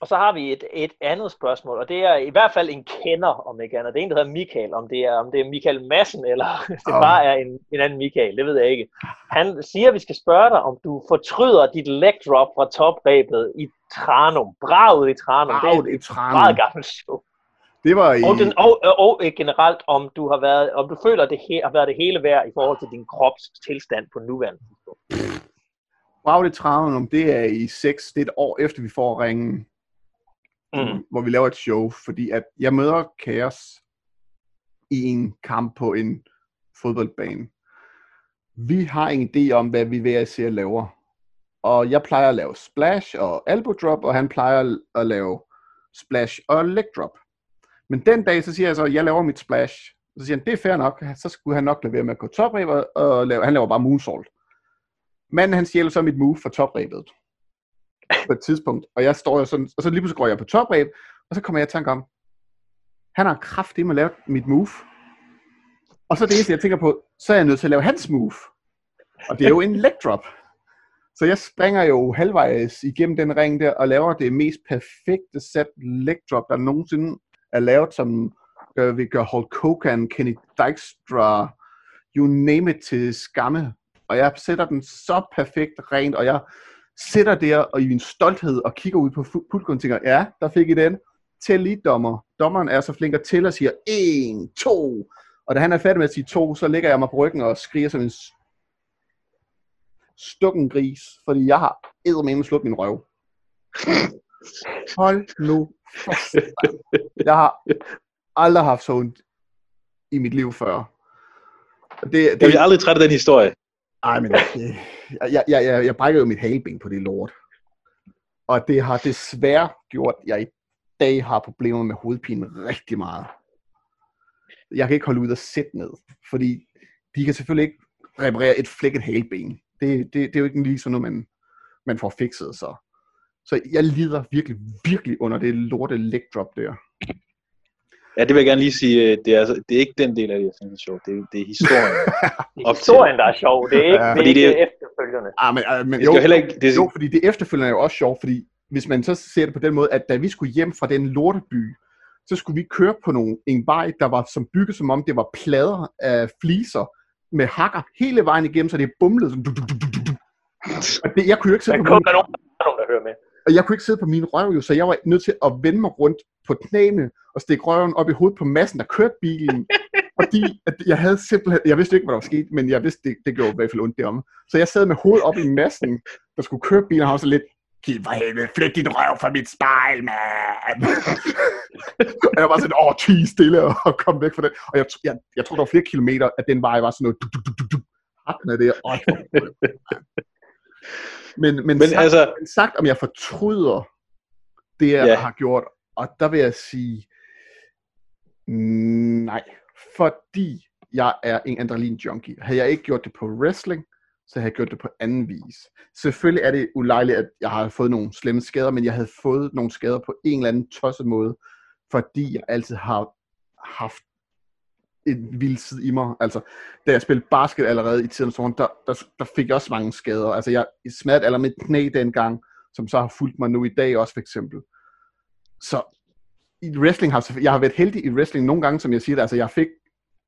Og så har vi et, et andet spørgsmål, og det er i hvert fald en kender, om ikke andet. Det er en, der hedder Michael. Om det er, om det er Michael Madsen, eller det oh. bare er en, en anden Michael, det ved jeg ikke. Han siger, at vi skal spørge dig, om du fortryder dit leg drop fra toprebet i Tranum. Braget i Tranum. Braget det er i Tranum. meget gammelt show. Det var i... Og, den, og, og, og generelt, om du har været, om du føler, at det he, har været det hele værd i forhold til din krops tilstand på nuværende tidspunkt. Braget i Tranum, det er i 6, det er et år efter, vi får ringen mm. hvor vi laver et show, fordi at jeg møder Kaos i en kamp på en fodboldbane. Vi har en idé om, hvad vi se at laver. Og jeg plejer at lave splash og elbow drop, og han plejer at lave splash og leg drop. Men den dag, så siger jeg så, at jeg laver mit splash. Så siger han, det er fair nok. Så skulle han nok lade være med at gå topræb, og lave, han laver bare moonsault. Men han stjæler så mit move fra topræbet på et tidspunkt, og jeg står jo sådan, og så lige pludselig går jeg på topræb, og så kommer jeg i tanke om, han har kraftigt med at lave mit move. Og så det eneste, jeg tænker på, så er jeg nødt til at lave hans move. Og det er jo en leg drop. Så jeg springer jo halvvejs igennem den ring der, og laver det mest perfekte set leg drop, der nogensinde er lavet, som gør, vi gør Hulk Hogan, Kenny Dykstra, you name it til skamme. Og jeg sætter den så perfekt rent, og jeg sidder der og i en stolthed og kigger ud på publikum og tænker, ja, der fik I den. Tæl lige dommer. Dommeren er så flink at tælle og siger, 1, 2. Og da han er færdig med at sige to, så ligger jeg mig på ryggen og skriger som en stukken gris, fordi jeg har eddermame slået min røv. Hold nu. Jeg har aldrig haft så ondt i mit liv før. Det, det, jeg vil aldrig trætte den historie. Ej, men det, jeg, jeg, jeg, jeg brækker jo mit haleben på det lort. Og det har desværre gjort, at jeg i dag har problemer med hovedpine rigtig meget. Jeg kan ikke holde ud og sætte ned, fordi de kan selvfølgelig ikke reparere et flækket haleben. Det, det, det er jo ikke lige sådan noget, man, man får fikset. Så. Så jeg lider virkelig, virkelig under det lorte leg drop der. Ja, det vil jeg gerne lige sige. Øh, det er, altså, det er ikke den del af det, jeg synes er sjovt. Det er, det er historien. det er historien, der er sjov. Det er ikke, ja. det, er ikke det, efterfølgende. Ah, men, ah, men, jo, heller ikke, det... jo, fordi det efterfølgende er jo også sjovt, fordi hvis man så ser det på den måde, at da vi skulle hjem fra den lorteby, så skulle vi køre på nogle, en vej, der var som bygget som om det var plader af fliser med hakker hele vejen igennem, så det bumlede sådan. Du, du, du, du, du. Og det, jeg kunne jo ikke sidde på min... nogen, der hører med. Og jeg kunne ikke sidde på min røv, jo, så jeg var nødt til at vende mig rundt på knæene og stikke røven op i hovedet på massen, der kørte bilen. fordi at jeg havde simpelthen, jeg vidste ikke, hvad der var sket, men jeg vidste, det, det gjorde i hvert fald ondt derom. Så jeg sad med hovedet op i massen, der skulle køre bilen, og så lidt, Giv for helvede, flyt din røv fra mit spejl, mand! og jeg var sådan, åh, tige stille og kom væk fra det. Og jeg, jeg, jeg tror, der var flere kilometer, at den vej var sådan noget, du, du, du, du, du, der. Åh, men, men, men, sagt, altså... men sagt, om jeg fortryder det, jeg yeah. har gjort, og der vil jeg sige, nej, fordi jeg er en adrenalin junkie. Havde jeg ikke gjort det på wrestling, så havde jeg gjort det på anden vis. Selvfølgelig er det ulejligt, at jeg har fået nogle slemme skader, men jeg havde fået nogle skader på en eller anden tosset måde, fordi jeg altid har haft en vild side i mig. Altså, da jeg spillede basket allerede i tiden, så der, der, der fik jeg også mange skader. Altså, jeg smadrede aller mit knæ dengang, som så har fulgt mig nu i dag også, for eksempel. Så i wrestling har jeg har været heldig i wrestling nogle gange, som jeg siger det, altså jeg fik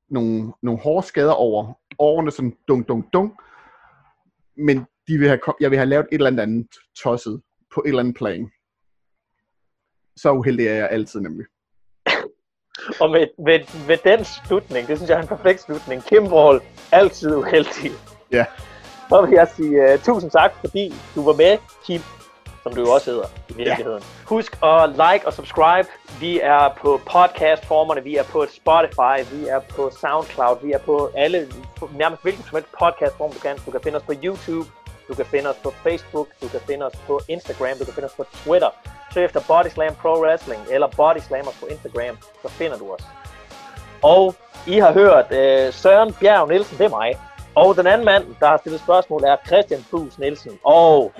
nogle, nogle hårde skader over årene, sådan dunk, dunk, dunk, men de vil have, jeg vil have lavet et eller andet tosset på et eller andet plan. Så uheldig er jeg altid nemlig. Og med, med, med den slutning, det synes jeg er en perfekt slutning. Kimball, altid uheldig. Ja. Så vil jeg sige uh, tusind tak, fordi du var med, Kim. som du jo også hedder i virkeligheden. Ja. Husk at like og subscribe. Vi er på podcastformerne, vi er på Spotify, vi er på Soundcloud, vi er på alle, nærmest hvilken som helst podcastform du kan. Du kan finde os på YouTube, du kan finde os på Facebook, du kan finde os på Instagram, du kan finde os på Twitter. Søg efter Body Slam Pro Wrestling eller Body Slammer på Instagram, så finder du os. Og I har hørt øh, Søren Bjerg Nielsen, det er mig. Og den anden mand, der har stillet spørgsmål, er Christian Fus Nielsen. Og